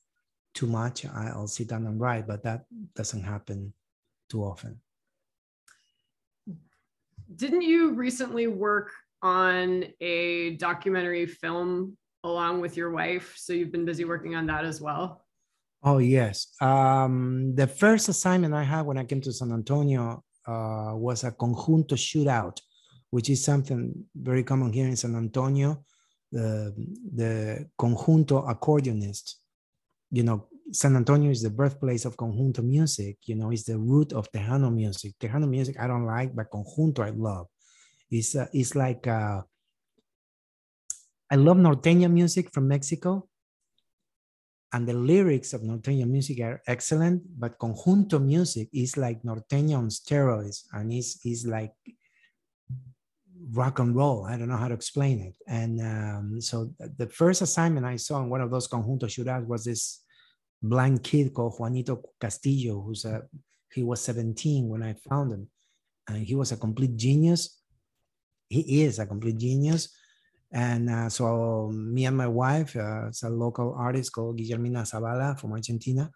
too much, I'll sit down and write, but that doesn't happen too often.
Didn't you recently work on a documentary film along with your wife? So you've been busy working on that as well?
Oh, yes. Um, the first assignment I had when I came to San Antonio uh, was a conjunto shootout, which is something very common here in San Antonio. The, the conjunto accordionist you know, San Antonio is the birthplace of conjunto music. You know, it's the root of Tejano music. Tejano music I don't like, but conjunto I love. It's uh, it's like uh, I love norteña music from Mexico, and the lyrics of norteña music are excellent. But conjunto music is like norteña on steroids, and it's is like rock and roll. I don't know how to explain it. And um, so the first assignment I saw in one of those conjunto shootouts was this blind kid called Juanito Castillo, who's a he was 17 when I found him, and he was a complete genius. He is a complete genius. And uh, so me and my wife, uh, it's a local artist called Guillermina Zavala from Argentina,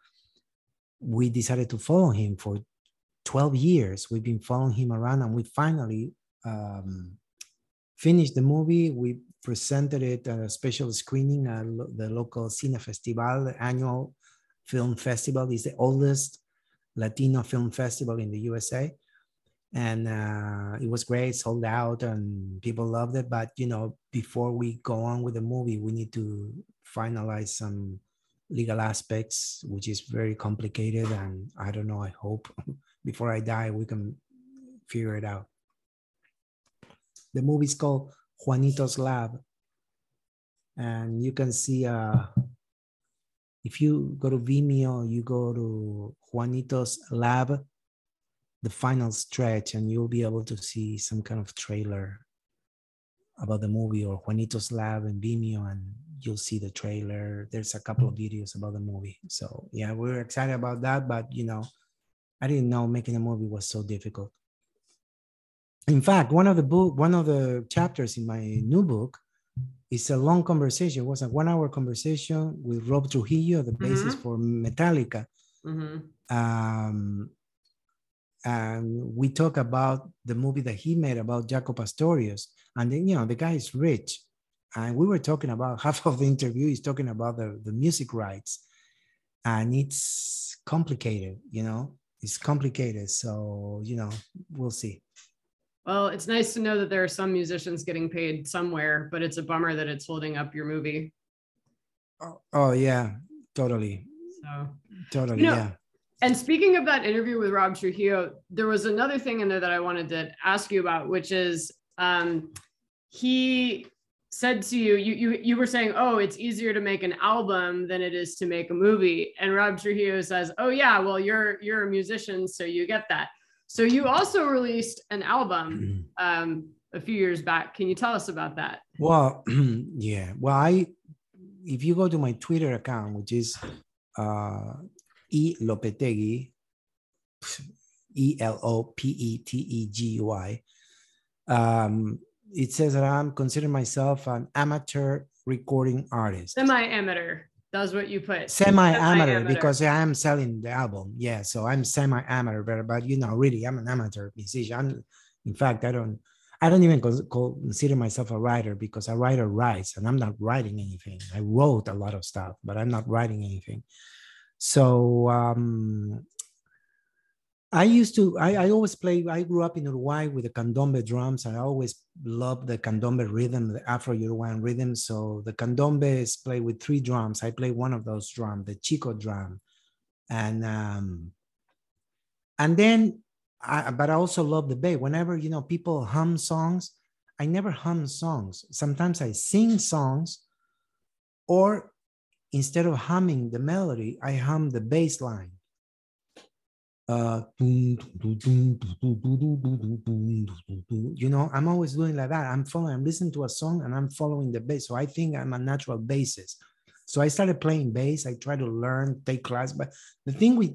we decided to follow him for 12 years. We've been following him around and we finally um, finished the movie. We presented it at a special screening at the local Cine Festival, the annual film festival. It's the oldest Latino film festival in the USA. And uh, it was great, sold out, and people loved it. But, you know, before we go on with the movie, we need to finalize some legal aspects, which is very complicated. And I don't know, I hope before I die, we can figure it out. The movie is called Juanito's Lab. And you can see uh, if you go to Vimeo, you go to Juanito's Lab, the final stretch, and you'll be able to see some kind of trailer about the movie or Juanito's Lab and Vimeo, and you'll see the trailer. There's a couple of videos about the movie. So yeah, we're excited about that, but you know, I didn't know making a movie was so difficult in fact, one of the book, one of the chapters in my new book is a long conversation. It was a one-hour conversation with Rob Trujillo, the bassist mm-hmm. for Metallica. Mm-hmm. Um, and we talk about the movie that he made about Jaco Pastorius. And then, you know, the guy is rich. And we were talking about half of the interview is talking about the, the music rights. And it's complicated, you know, it's complicated. So you know, we'll see.
Well, it's nice to know that there are some musicians getting paid somewhere, but it's a bummer that it's holding up your movie.
Oh, oh yeah, totally.
So
totally,
you know,
yeah.
And speaking of that interview with Rob Trujillo, there was another thing in there that I wanted to ask you about, which is um, he said to you, you, you, you were saying, oh, it's easier to make an album than it is to make a movie. And Rob Trujillo says, oh yeah, well, you're, you're a musician, so you get that. So you also released an album um, a few years back. Can you tell us about that?
Well, yeah. Well, I, if you go to my Twitter account, which is uh, E Lopetegui, E L O P E T E G Y, um, it says that I'm considering myself an amateur recording artist.
Semi-amateur. That's what you put.
Semi-amateur because I am selling the album. Yeah, so I'm semi-amateur, but, but you know, really, I'm an amateur musician. I'm, in fact, I don't. I don't even consider myself a writer because a writer writes, and I'm not writing anything. I wrote a lot of stuff, but I'm not writing anything. So um, I used to, I, I, always play, I grew up in Uruguay with the candombe drums. I always loved the candombe rhythm, the Afro Uruguayan rhythm. So the candombe is played with three drums. I play one of those drums, the Chico drum. And, um, and then, I, but I also love the bass. Whenever, you know, people hum songs, I never hum songs. Sometimes I sing songs or instead of humming the melody, I hum the bass line. Uh, you know, I'm always doing like that. I'm following, I'm listening to a song and I'm following the bass. So I think I'm a natural bassist. So I started playing bass. I try to learn, take class. But the thing with,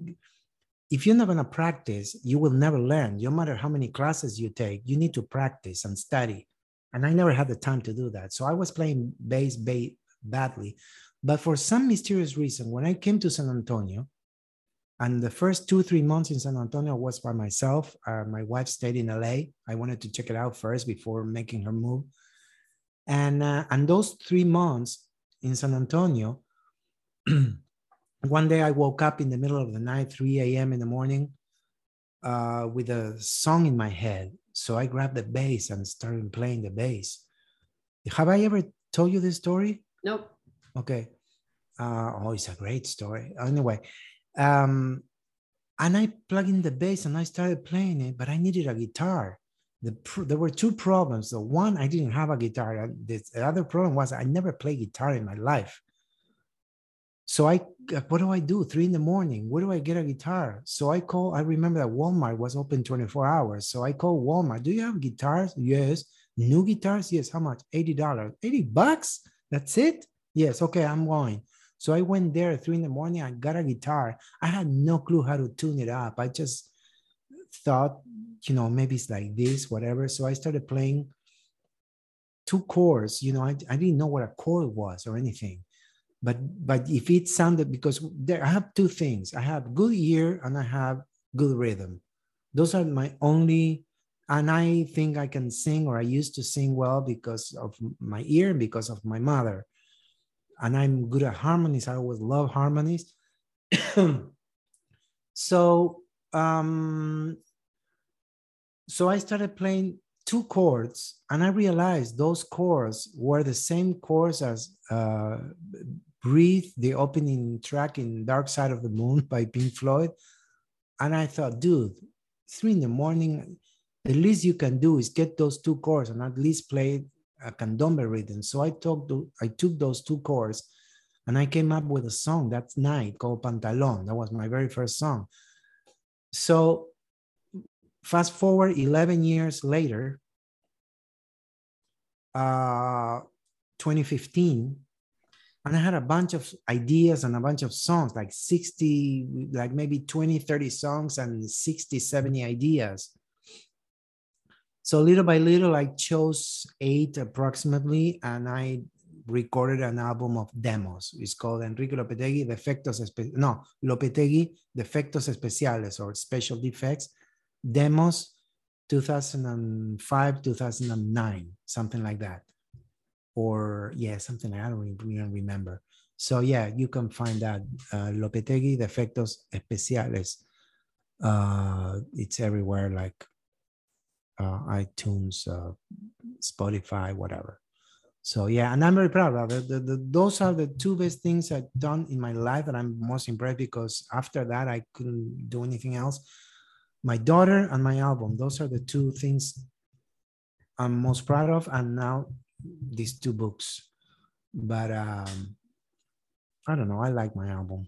if you're not going to practice, you will never learn. No matter how many classes you take, you need to practice and study. And I never had the time to do that. So I was playing bass, bass badly. But for some mysterious reason, when I came to San Antonio, and the first two, three months in San Antonio was by myself. Uh, my wife stayed in LA. I wanted to check it out first before making her move. And, uh, and those three months in San Antonio, one day I woke up in the middle of the night, 3 a.m. in the morning, uh, with a song in my head. So I grabbed the bass and started playing the bass. Have I ever told you this story?
Nope.
Okay. Uh, oh, it's a great story. Anyway, um, and I plugged in the bass and I started playing it, but I needed a guitar. The there were two problems. The one, I didn't have a guitar. The, the other problem was I never played guitar in my life. So I, what do I do? Three in the morning. Where do I get a guitar? So I call. I remember that Walmart was open 24 hours. So I call Walmart. Do you have guitars? Yes. New guitars? Yes. How much? Eighty dollars. Eighty bucks? That's it. Yes, okay, I'm going. So I went there at three in the morning. I got a guitar. I had no clue how to tune it up. I just thought, you know, maybe it's like this, whatever. So I started playing two chords. You know, I, I didn't know what a chord was or anything. But but if it sounded because there I have two things. I have good ear and I have good rhythm. Those are my only and I think I can sing or I used to sing well because of my ear and because of my mother and I'm good at harmonies. I always love harmonies. so um, so I started playing two chords, and I realized those chords were the same chords as uh, "Breathe," the opening track in "Dark Side of the Moon" by Pink Floyd. And I thought, dude, three in the morning, the least you can do is get those two chords and at least play a candombe rhythm. So I took I took those two chords and I came up with a song that night called Pantalon. That was my very first song. So fast forward 11 years later, uh, 2015, and I had a bunch of ideas and a bunch of songs, like 60, like maybe 20, 30 songs and 60, 70 ideas. So little by little, I chose eight approximately, and I recorded an album of demos. It's called Enrique Lopetegui Defectos Espe no Lopetegui Defectos Especiales or Special Defects Demos 2005 2009 something like that or yeah something I don't even remember. So yeah, you can find that uh, Lopetegui Defectos Especiales Uh, it's everywhere, like uh, iTunes, uh, Spotify, whatever. So yeah, and I'm very proud of it. The, the, those are the two best things I've done in my life, and I'm most impressed because after that I couldn't do anything else. My daughter and my album; those are the two things I'm most proud of, and now these two books. But um, I don't know. I like my album.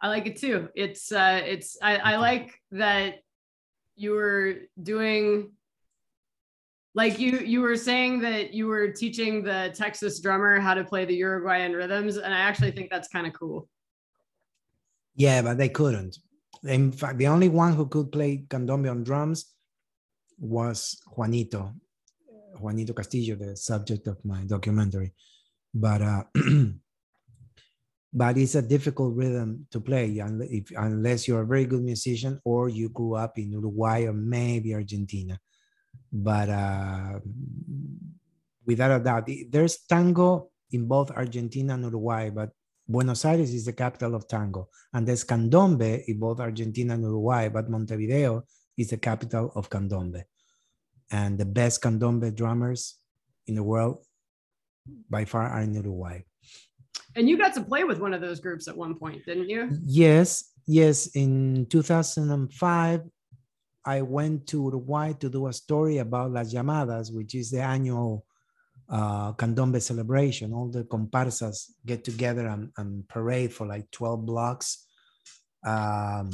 I like it too. It's uh, it's I, I like that you were doing like you you were saying that you were teaching the Texas drummer how to play the Uruguayan rhythms, and I actually think that's kind of cool.
Yeah, but they couldn't. In fact, the only one who could play candombe on drums was Juanito, Juanito Castillo, the subject of my documentary. But uh, but it's a difficult rhythm to play if, unless you're a very good musician or you grew up in Uruguay or maybe Argentina but uh, without a doubt, there's tango in both Argentina and Uruguay, but Buenos Aires is the capital of tango. And there's candombe in both Argentina and Uruguay, but Montevideo is the capital of candombe. And the best candombe drummers in the world by far are in Uruguay.
And you got to play with one of those groups at one point, didn't you?
Yes, yes. In 2005, I went to Uruguay to do a story about Las Llamadas, which is the annual uh, candombe celebration. All the comparsas get together and, and parade for like 12 blocks. Um,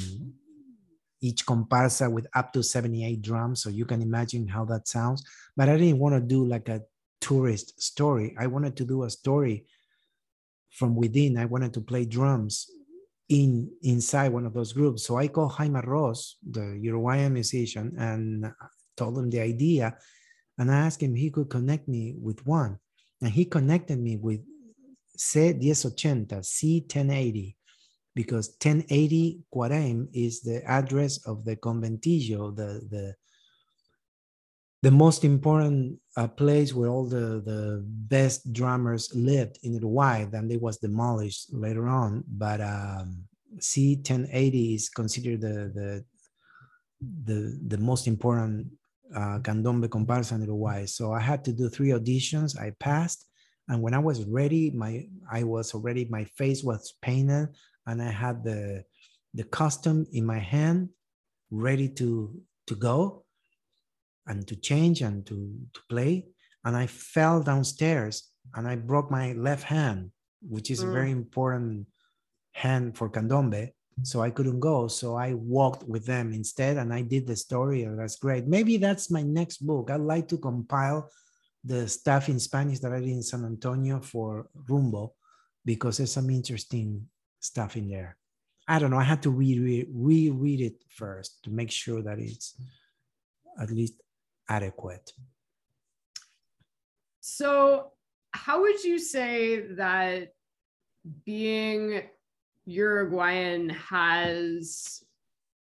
each comparsa with up to 78 drums. So you can imagine how that sounds. But I didn't want to do like a tourist story. I wanted to do a story from within. I wanted to play drums in inside one of those groups. So I called Jaime Roos, the Uruguayan musician, and told him the idea. And I asked him he could connect me with one. And he connected me with C1080, C1080, because 1080 Cuareim is the address of the conventillo, the, the, the most important uh, place where all the, the best drummers lived in Uruguay. Then it was demolished later on. But um, C1080 is considered the, the, the, the most important uh, candombe comparsa in Uruguay. So I had to do three auditions. I passed. And when I was ready, my I was already, my face was painted and I had the, the costume in my hand ready to, to go and to change and to, to play. And I fell downstairs and I broke my left hand, which is mm. a very important hand for candombe. So I couldn't go. So I walked with them instead and I did the story. And that's great. Maybe that's my next book. I'd like to compile the stuff in Spanish that I did in San Antonio for Rumbo because there's some interesting stuff in there. I don't know. I had to reread, reread it first to make sure that it's at least adequate.
So, how would you say that being Uruguayan has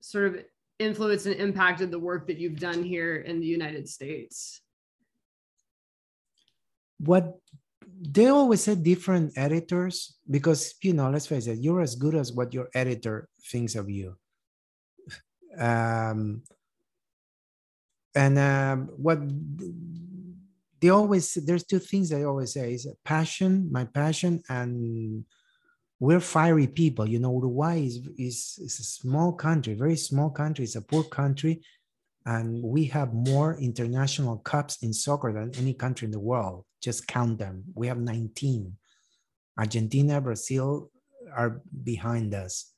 sort of influenced and impacted the work that you've done here in the United States?
What they always said different editors because you know let's face it you're as good as what your editor thinks of you um, and um, what they always there's two things they always say is passion my passion and we're fiery people. You know uruguay is, is, is a small country very small country. It's a poor country. And we have more international cups in soccer than any country in the world. Just count them. We have 19 argentina brazil are behind us.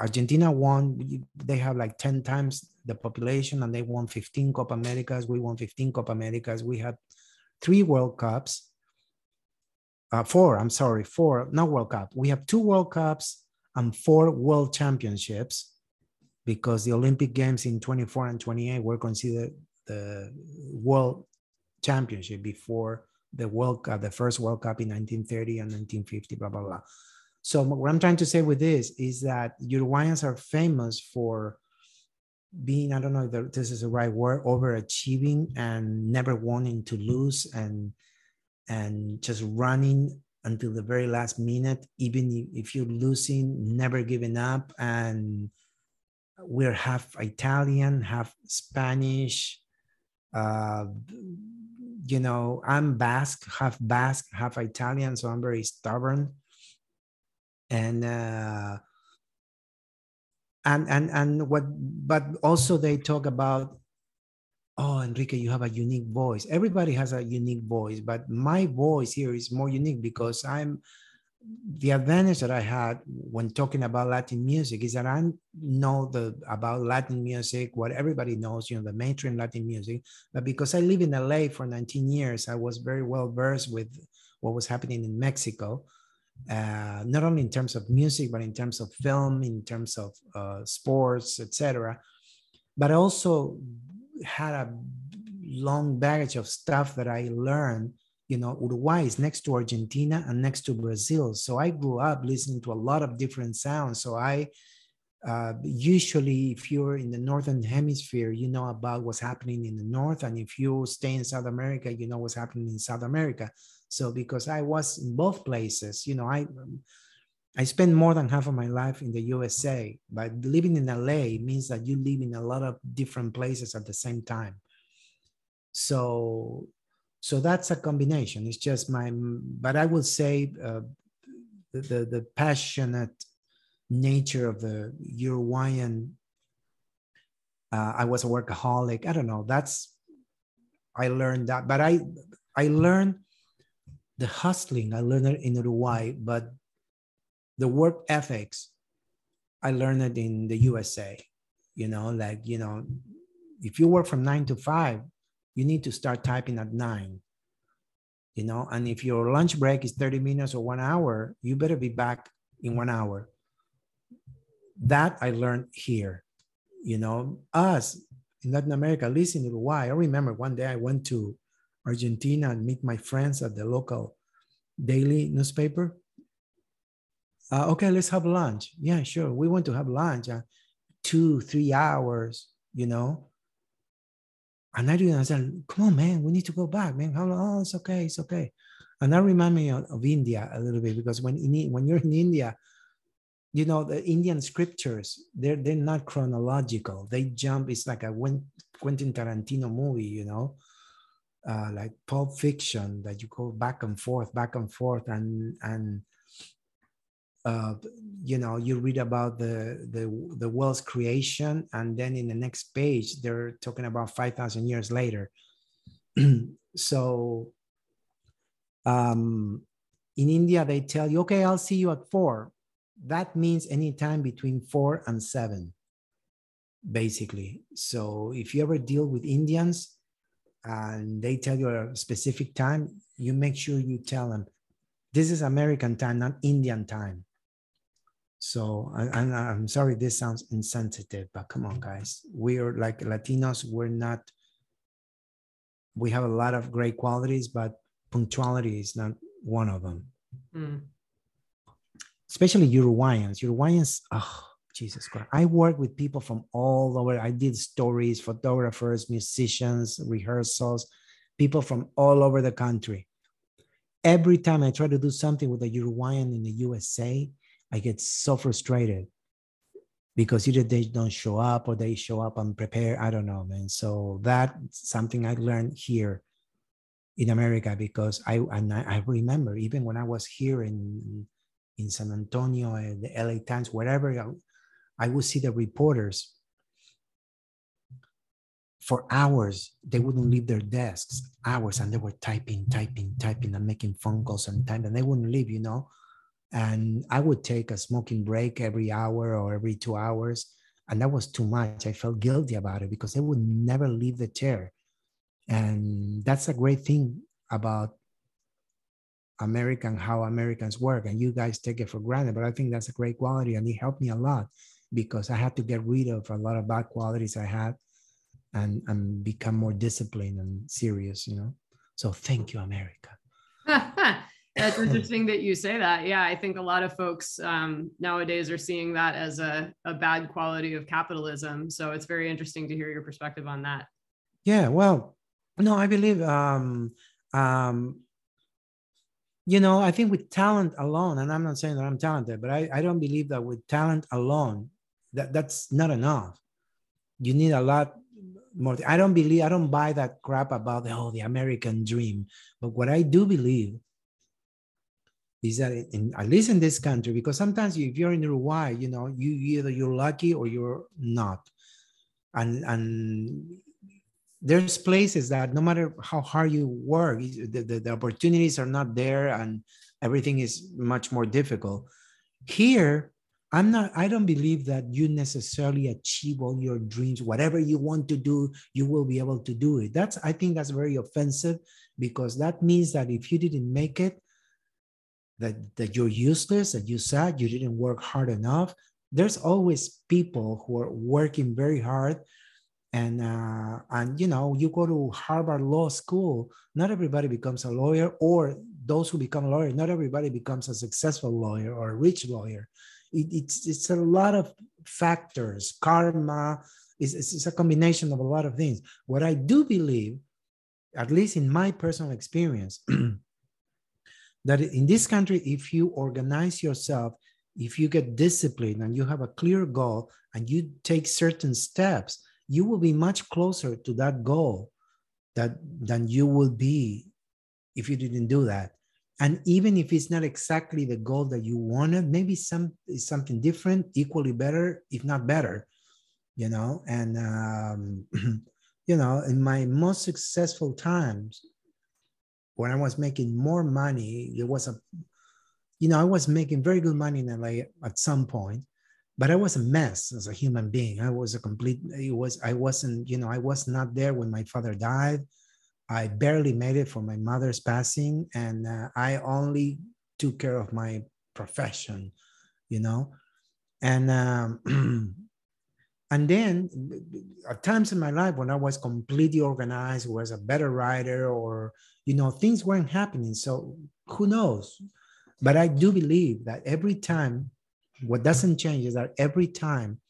Argentina won they have like 10 times the population and they won 15 Copa Americas. We won 15 Copa Americas. We had three World Cups. Uh, four, I'm sorry, four, not World Cup. We have two World Cups and four World Championships because the Olympic Games in 24 and 28 were considered the World Championship before the World Cup, the first World Cup in 1930 and 1950, blah, blah, blah. So what I'm trying to say with this is that Uruguayans are famous for being i don't know if this is the right word overachieving and never wanting to lose and and just running until the very last minute, even if you're losing, never giving up. And we're half Italian, half Spanish. Uh, you know, I'm Basque, half Basque, half Italian, so I'm very stubborn. And uh, and and and what, but also they talk about oh enrique you have a unique voice. Everybody has a unique voice but my voice here is more unique because i'm the advantage that i had when talking about latin music is that i know the about latin music what everybody knows you know the mainstream latin music. But because i live in la for 19 years i was very well versed with what was happening in mexico uh, not only in terms of music but in terms of film in terms of uh, sports etc but I also had a long baggage of stuff that I learned. You know, Uruguay is next to Argentina and next to Brazil. So I grew up listening to a lot of different sounds. So I uh, usually, if you're in the northern hemisphere, you know about what's happening in the north, and if you stay in South America, you know what's happening in South America. So because I was in both places, you know, I I spent more than half of my life in the USA, but living in LA means that you live in a lot of different places at the same time. So, so that's a combination. It's just my, but I would say uh, the, the, the passionate nature of the Uruguayan. Uh, I was a workaholic. I don't know. That's I learned that, but I I learned the hustling. I learned it in Uruguay, mm-hmm. but the work ethics i learned it in the usa you know like you know if you work from nine to five you need to start typing at nine you know and if your lunch break is 30 minutes or one hour you better be back in one hour that i learned here you know us in latin america at least in uruguay i remember one day i went to argentina and meet my friends at the local daily newspaper uh, okay, let's have lunch. Yeah, sure. We want to have lunch. Uh, two, three hours, you know. And I didn't understand, come on, man, we need to go back, man. How long? Oh, it's okay, it's okay. And that reminds me of, of, India a little bit because when in, when you're in India, you know, the Indian scriptures, they're, they're not chronological. They jump, it's like a Quentin Tarantino movie, you know, uh, like Pulp Fiction that you go back and forth, back and forth. And, and uh, you know you read about the the the world's creation and then in the next page they're talking about 5000 years later so um, in india they tell you okay i'll see you at four that means anytime between four and seven basically so if you ever deal with indians and they tell you a specific time you make sure you tell them this is american time not indian time so I, I'm sorry, this sounds insensitive, but come on, guys. We are like Latinos. We're not. We have a lot of great qualities, but punctuality is not one of them. Mm. Especially Uruguayans. Uruguayans. Oh, Jesus Christ! I work with people from all over. I did stories, photographers, musicians, rehearsals, people from all over the country. Every time I try to do something with a Uruguayan in the USA, I get so frustrated because either they don't show up or they show up unprepared. I don't know, man. So that's something I learned here in America because I and I, I remember even when I was here in in San Antonio, eh, the LA Times, wherever I, would see the reporters for hours. They wouldn't leave their desks hours, and they were typing, typing, typing, and making phone calls and time, and they wouldn't leave. You know, and I would take a smoking break every hour or every two hours. And that was too much. I felt guilty about it because they would never leave the chair. And that's a great thing about American, how Americans work. And you guys take it for granted. But I think that's a great quality. And it helped me a lot because I had to get rid of a lot of bad qualities I had and, and become more disciplined and serious, you know? So thank you, America.
That's interesting that you say that. Yeah, I think a lot of folks um, nowadays are seeing that as a, a bad quality of capitalism. So it's very interesting to hear your perspective on that.
Yeah, well, no, I believe um, um, you know, I think with talent alone, and I'm not saying that I'm talented, but I, I don't believe that with talent alone, that that's not enough. You need a lot more. I don't believe, I don't buy that crap about the, oh, the American dream. But what I do believe is that in, at least in this country, because sometimes if you're in Uruguay, you know, you either you're lucky or you're not. And, and there's places that no matter how hard you work, the, the, the, opportunities are not there and everything is much more difficult. Here, I'm not, I don't believe that you necessarily achieve all your dreams. Whatever you want to do, you will be able to do it. That's, I think that's very offensive because that means that if you didn't make it, that, that you're useless, that you sad, you didn't work hard enough. There's always people who are working very hard and uh, and you know you go to harvard law school not everybody becomes a lawyer or those who become a lawyer not everybody becomes a successful lawyer or a rich lawyer it, it's it's a lot of factors. Karma is it's, a combination of a lot of things. What i do believe at least in my personal experience that in this country if you organize yourself if you get disciplined and you have a clear goal and you take certain steps you will be much closer to that goal that than you will be if you didn't do that and even if it's not exactly the goal that you wanted maybe some something different equally better if not better you know and um, you know in my most successful times when i was making more money there was a you know i was making very good money in la at some point but I was a mess as a human being. I was a complete, it was, I wasn't, you know, I was not there when my father died. I barely made it for my mother's passing. And uh, I only took care of my profession, you know? And, um, and then at times in my life when I was completely organized, was a better writer or, you know, things weren't happening. So who knows? But I do believe that every time what doesn't change is that every time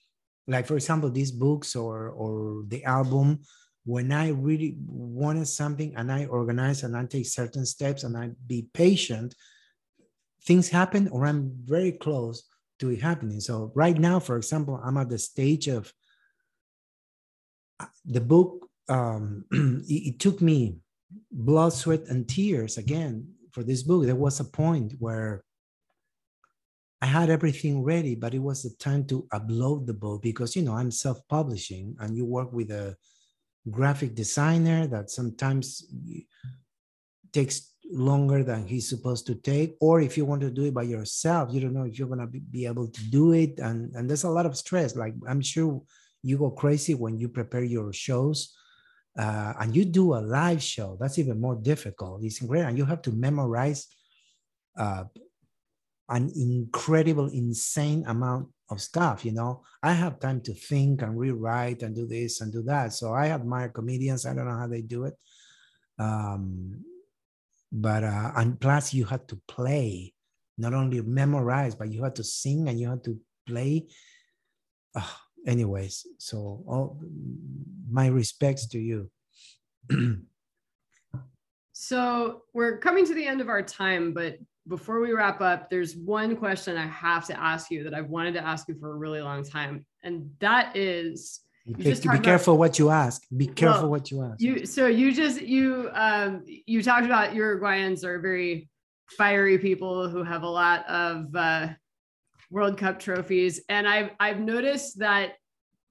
like for example these books or or the album when i really wanted something and i organize and i take certain steps and i be patient things happen or i'm very close to it happening. So right now for example i'm at the stage of uh, the book um, it, it took me blood sweat and tears again for this book. There was a point where I had everything ready, but it was the time to upload the book because you know I'm self-publishing and you work with a graphic designer that sometimes takes longer than he's supposed to take or if you want to do it by yourself you don't know if you're going to be able to do it. And and there's a lot of stress. Like i'm sure you go crazy when you prepare your shows uh, and you do a live show. That's even more difficult. It's great. And you have to memorize uh, an incredible, insane amount of stuff. You know, I have time to think and rewrite and do this and do that. So I admire comedians. I don't know how they do it. Um, but uh, and plus you had to play, not only memorize, but you had to sing and you had to play. Uh, anyways, so all my respects to you.
so we're coming to the end of our time, but before we wrap up, there's one question I have to ask you that I've wanted to ask you for a really long time, and that is.
be careful what you ask. Be careful well, what you ask.
You so you just you um you talked about Uruguayans are very fiery people who have a lot of uh, World Cup trophies, and I've I've noticed that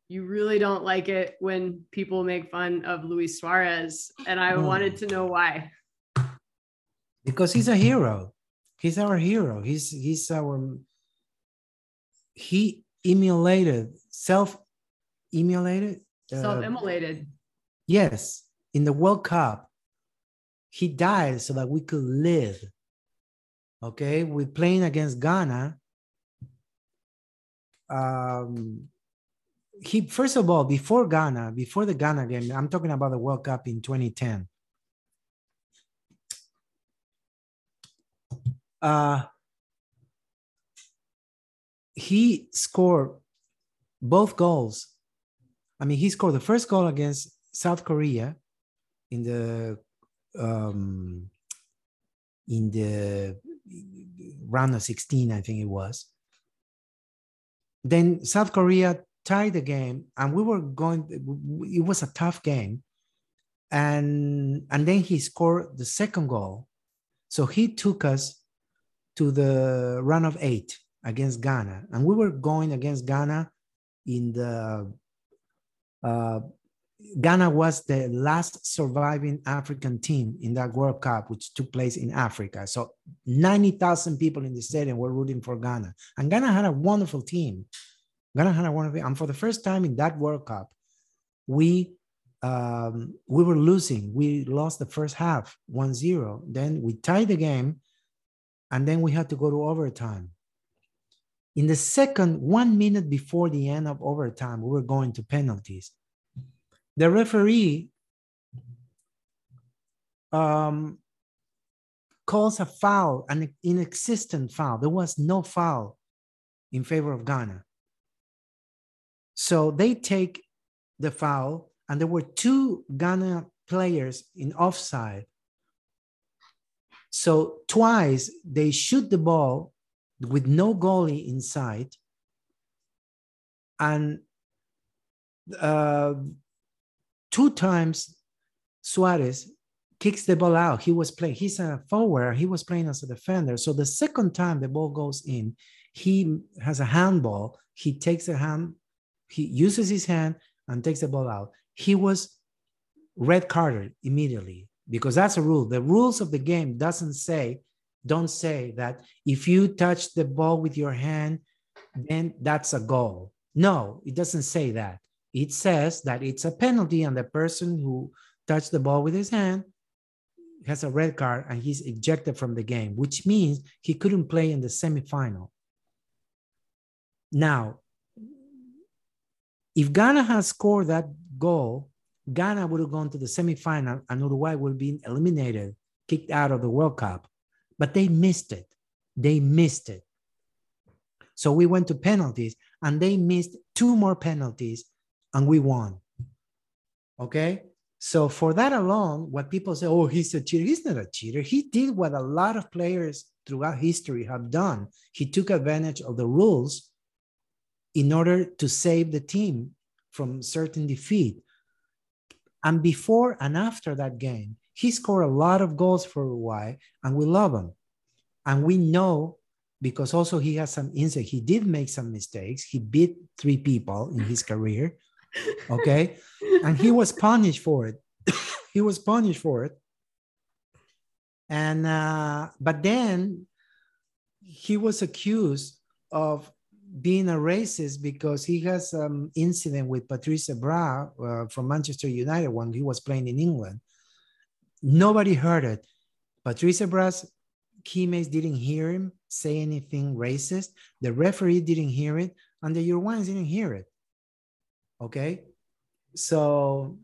you really don't like it when people make fun of Luis Suarez, and I wanted to know why.
Because he's a hero he's our hero. He's he's our he emulated self emulated
uh, self immolated.
Yes, in the World Cup, he died so that we could live. Okay, we're playing against Ghana. Um, he first of all before Ghana, before the Ghana game, I'm talking about the World Cup in 2010. Uh, he scored both goals. I mean, he scored the first goal against South Korea in the um, in the round of 16, I think it was. Then South Korea tied the game, and we were going. It was a tough game, and and then he scored the second goal, so he took us to the run of eight against Ghana, and we were going against Ghana in the uh, Ghana was the last surviving African team in that World Cup, which took place in Africa. So 90,000 people in the stadium were rooting for Ghana. And Ghana had a wonderful team. Ghana had a wonderful And for the first time in that World Cup, we um, we were losing. We lost the first half 1-0. Then we tied the game, and then we had to go to overtime. In the second, one minute before the end of overtime, we were going to penalties the referee um, calls a foul, an inexistent foul. There was no foul in favor of Ghana. So they take the foul, and there were two Ghana players in offside. So twice they shoot the ball with no goalie inside, and uh, two times Suarez kicks the ball out. He was playing, he's a forward, he was playing as a defender. So the second time the ball goes in, he has a handball. He takes a hand, he uses his hand and takes the ball out. He was red carded immediately because that's a rule. The rules of the game doesn't say, don't say that if you touch the ball with your hand, then that's a goal. No, it doesn't say that it says that it's a penalty and the person who touched the ball with his hand has a red card and he's ejected from the game, which means he couldn't play in the semifinal. Now, if Ghana has scored that goal, Ghana would have gone to the semifinal and Uruguay would have been eliminated, kicked out of the World Cup. But they missed it. They missed it. So we went to penalties and they missed two more penalties and we won. Okay. So for that alone, what people say, oh, he's a cheater. He's not a cheater. He did what a lot of players throughout history have done. He took advantage of the rules in order to save the team from certain defeat. And before and after that game, he scored a lot of goals for Uruguay, and we love him. And we know because also he has some insight. He did make some mistakes. He beat three people in his career okay and he was punished for it he was punished for it and uh, but then he was accused of being a racist because he has an incident with Patrice Evra uh, from Manchester United when he was playing in England. Nobody heard it. Patrice Evra's teammates didn't hear him say anything racist. The referee didn't hear it, and the Uruguayans didn't hear it. Okay. So,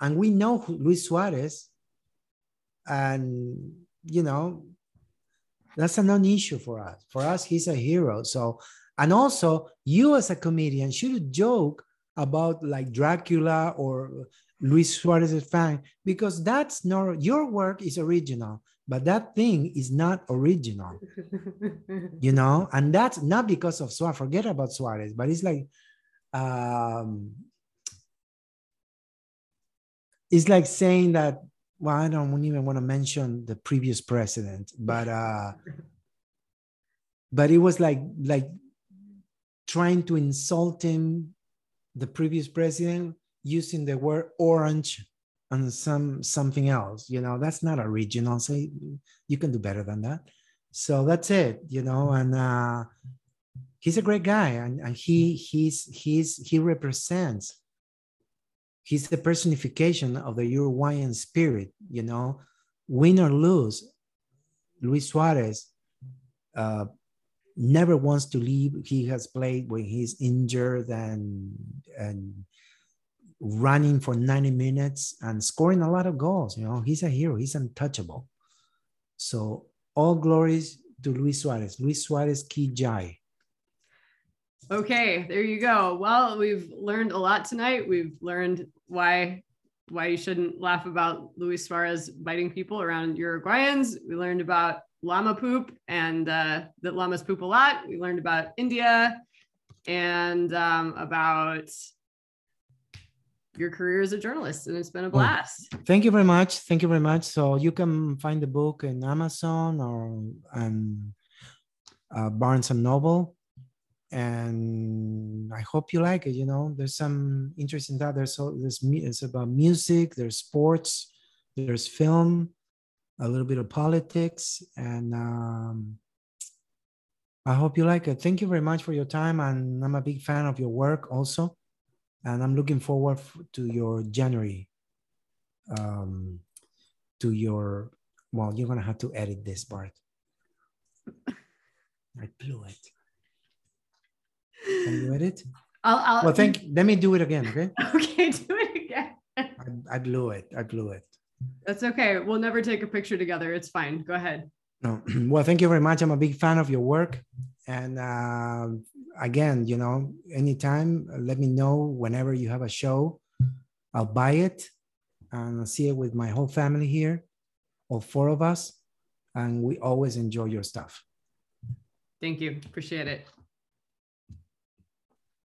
and we know Luis Suarez, and, you know, that's a non issue for us. For us, he's a hero. So, and also, you as a comedian should joke about like Dracula or Luis Suarez's fan because that's not your work is original, but that thing is not original, you know, and that's not because of Suarez. Forget about Suarez, but it's like um, it's like saying that well i don't even want to mention the previous president but uh but it was like like trying to insult him the previous president using the word orange and some something else you know that's not original so you can do better than that so that's it you know and uh he's a great guy and, and he he's he's he represents he's the personification of the Uruguayan spirit, you know, win or lose. Luis Suarez uh, never wants to leave. He has played when he's injured and and running for 90 minutes and scoring a lot of goals. You know, he's a hero. He's untouchable. So all glories to Luis Suarez. Luis Suarez Ki Jai.
Okay, there you go. Well, we've learned a lot tonight. We've learned why why you shouldn't laugh about Luis Suarez biting people around Uruguayans. We learned about llama poop and uh, that llamas poop a lot. We learned about India and um, about your career as a journalist, and it's been a blast.
Well, thank you very much. Thank you very much. So you can find the book in Amazon or um, uh, Barnes and Noble and I hope you like it. You know, there's some interesting stuff. There's so there's it's about music, there's sports, there's film, a little bit of politics, and um, I hope you like it. Thank you very much for your time, and I'm a big fan of your work also, and I'm looking forward to your January, um, to your. Well, you're gonna have to edit this part. I blew it. Can you edit?
I'll, I'll
well, thank. Let me do it again. Okay.
Okay, do it again.
I, I blew it. I blew it.
That's okay. We'll never take a picture together. It's fine. Go ahead.
No. Well, thank you very much. I'm a big fan of your work. And uh, again, you know, anytime, let me know whenever you have a show. I'll buy it and I'll see it with my whole family here, all four of us. And we always enjoy your stuff.
Thank you. Appreciate it.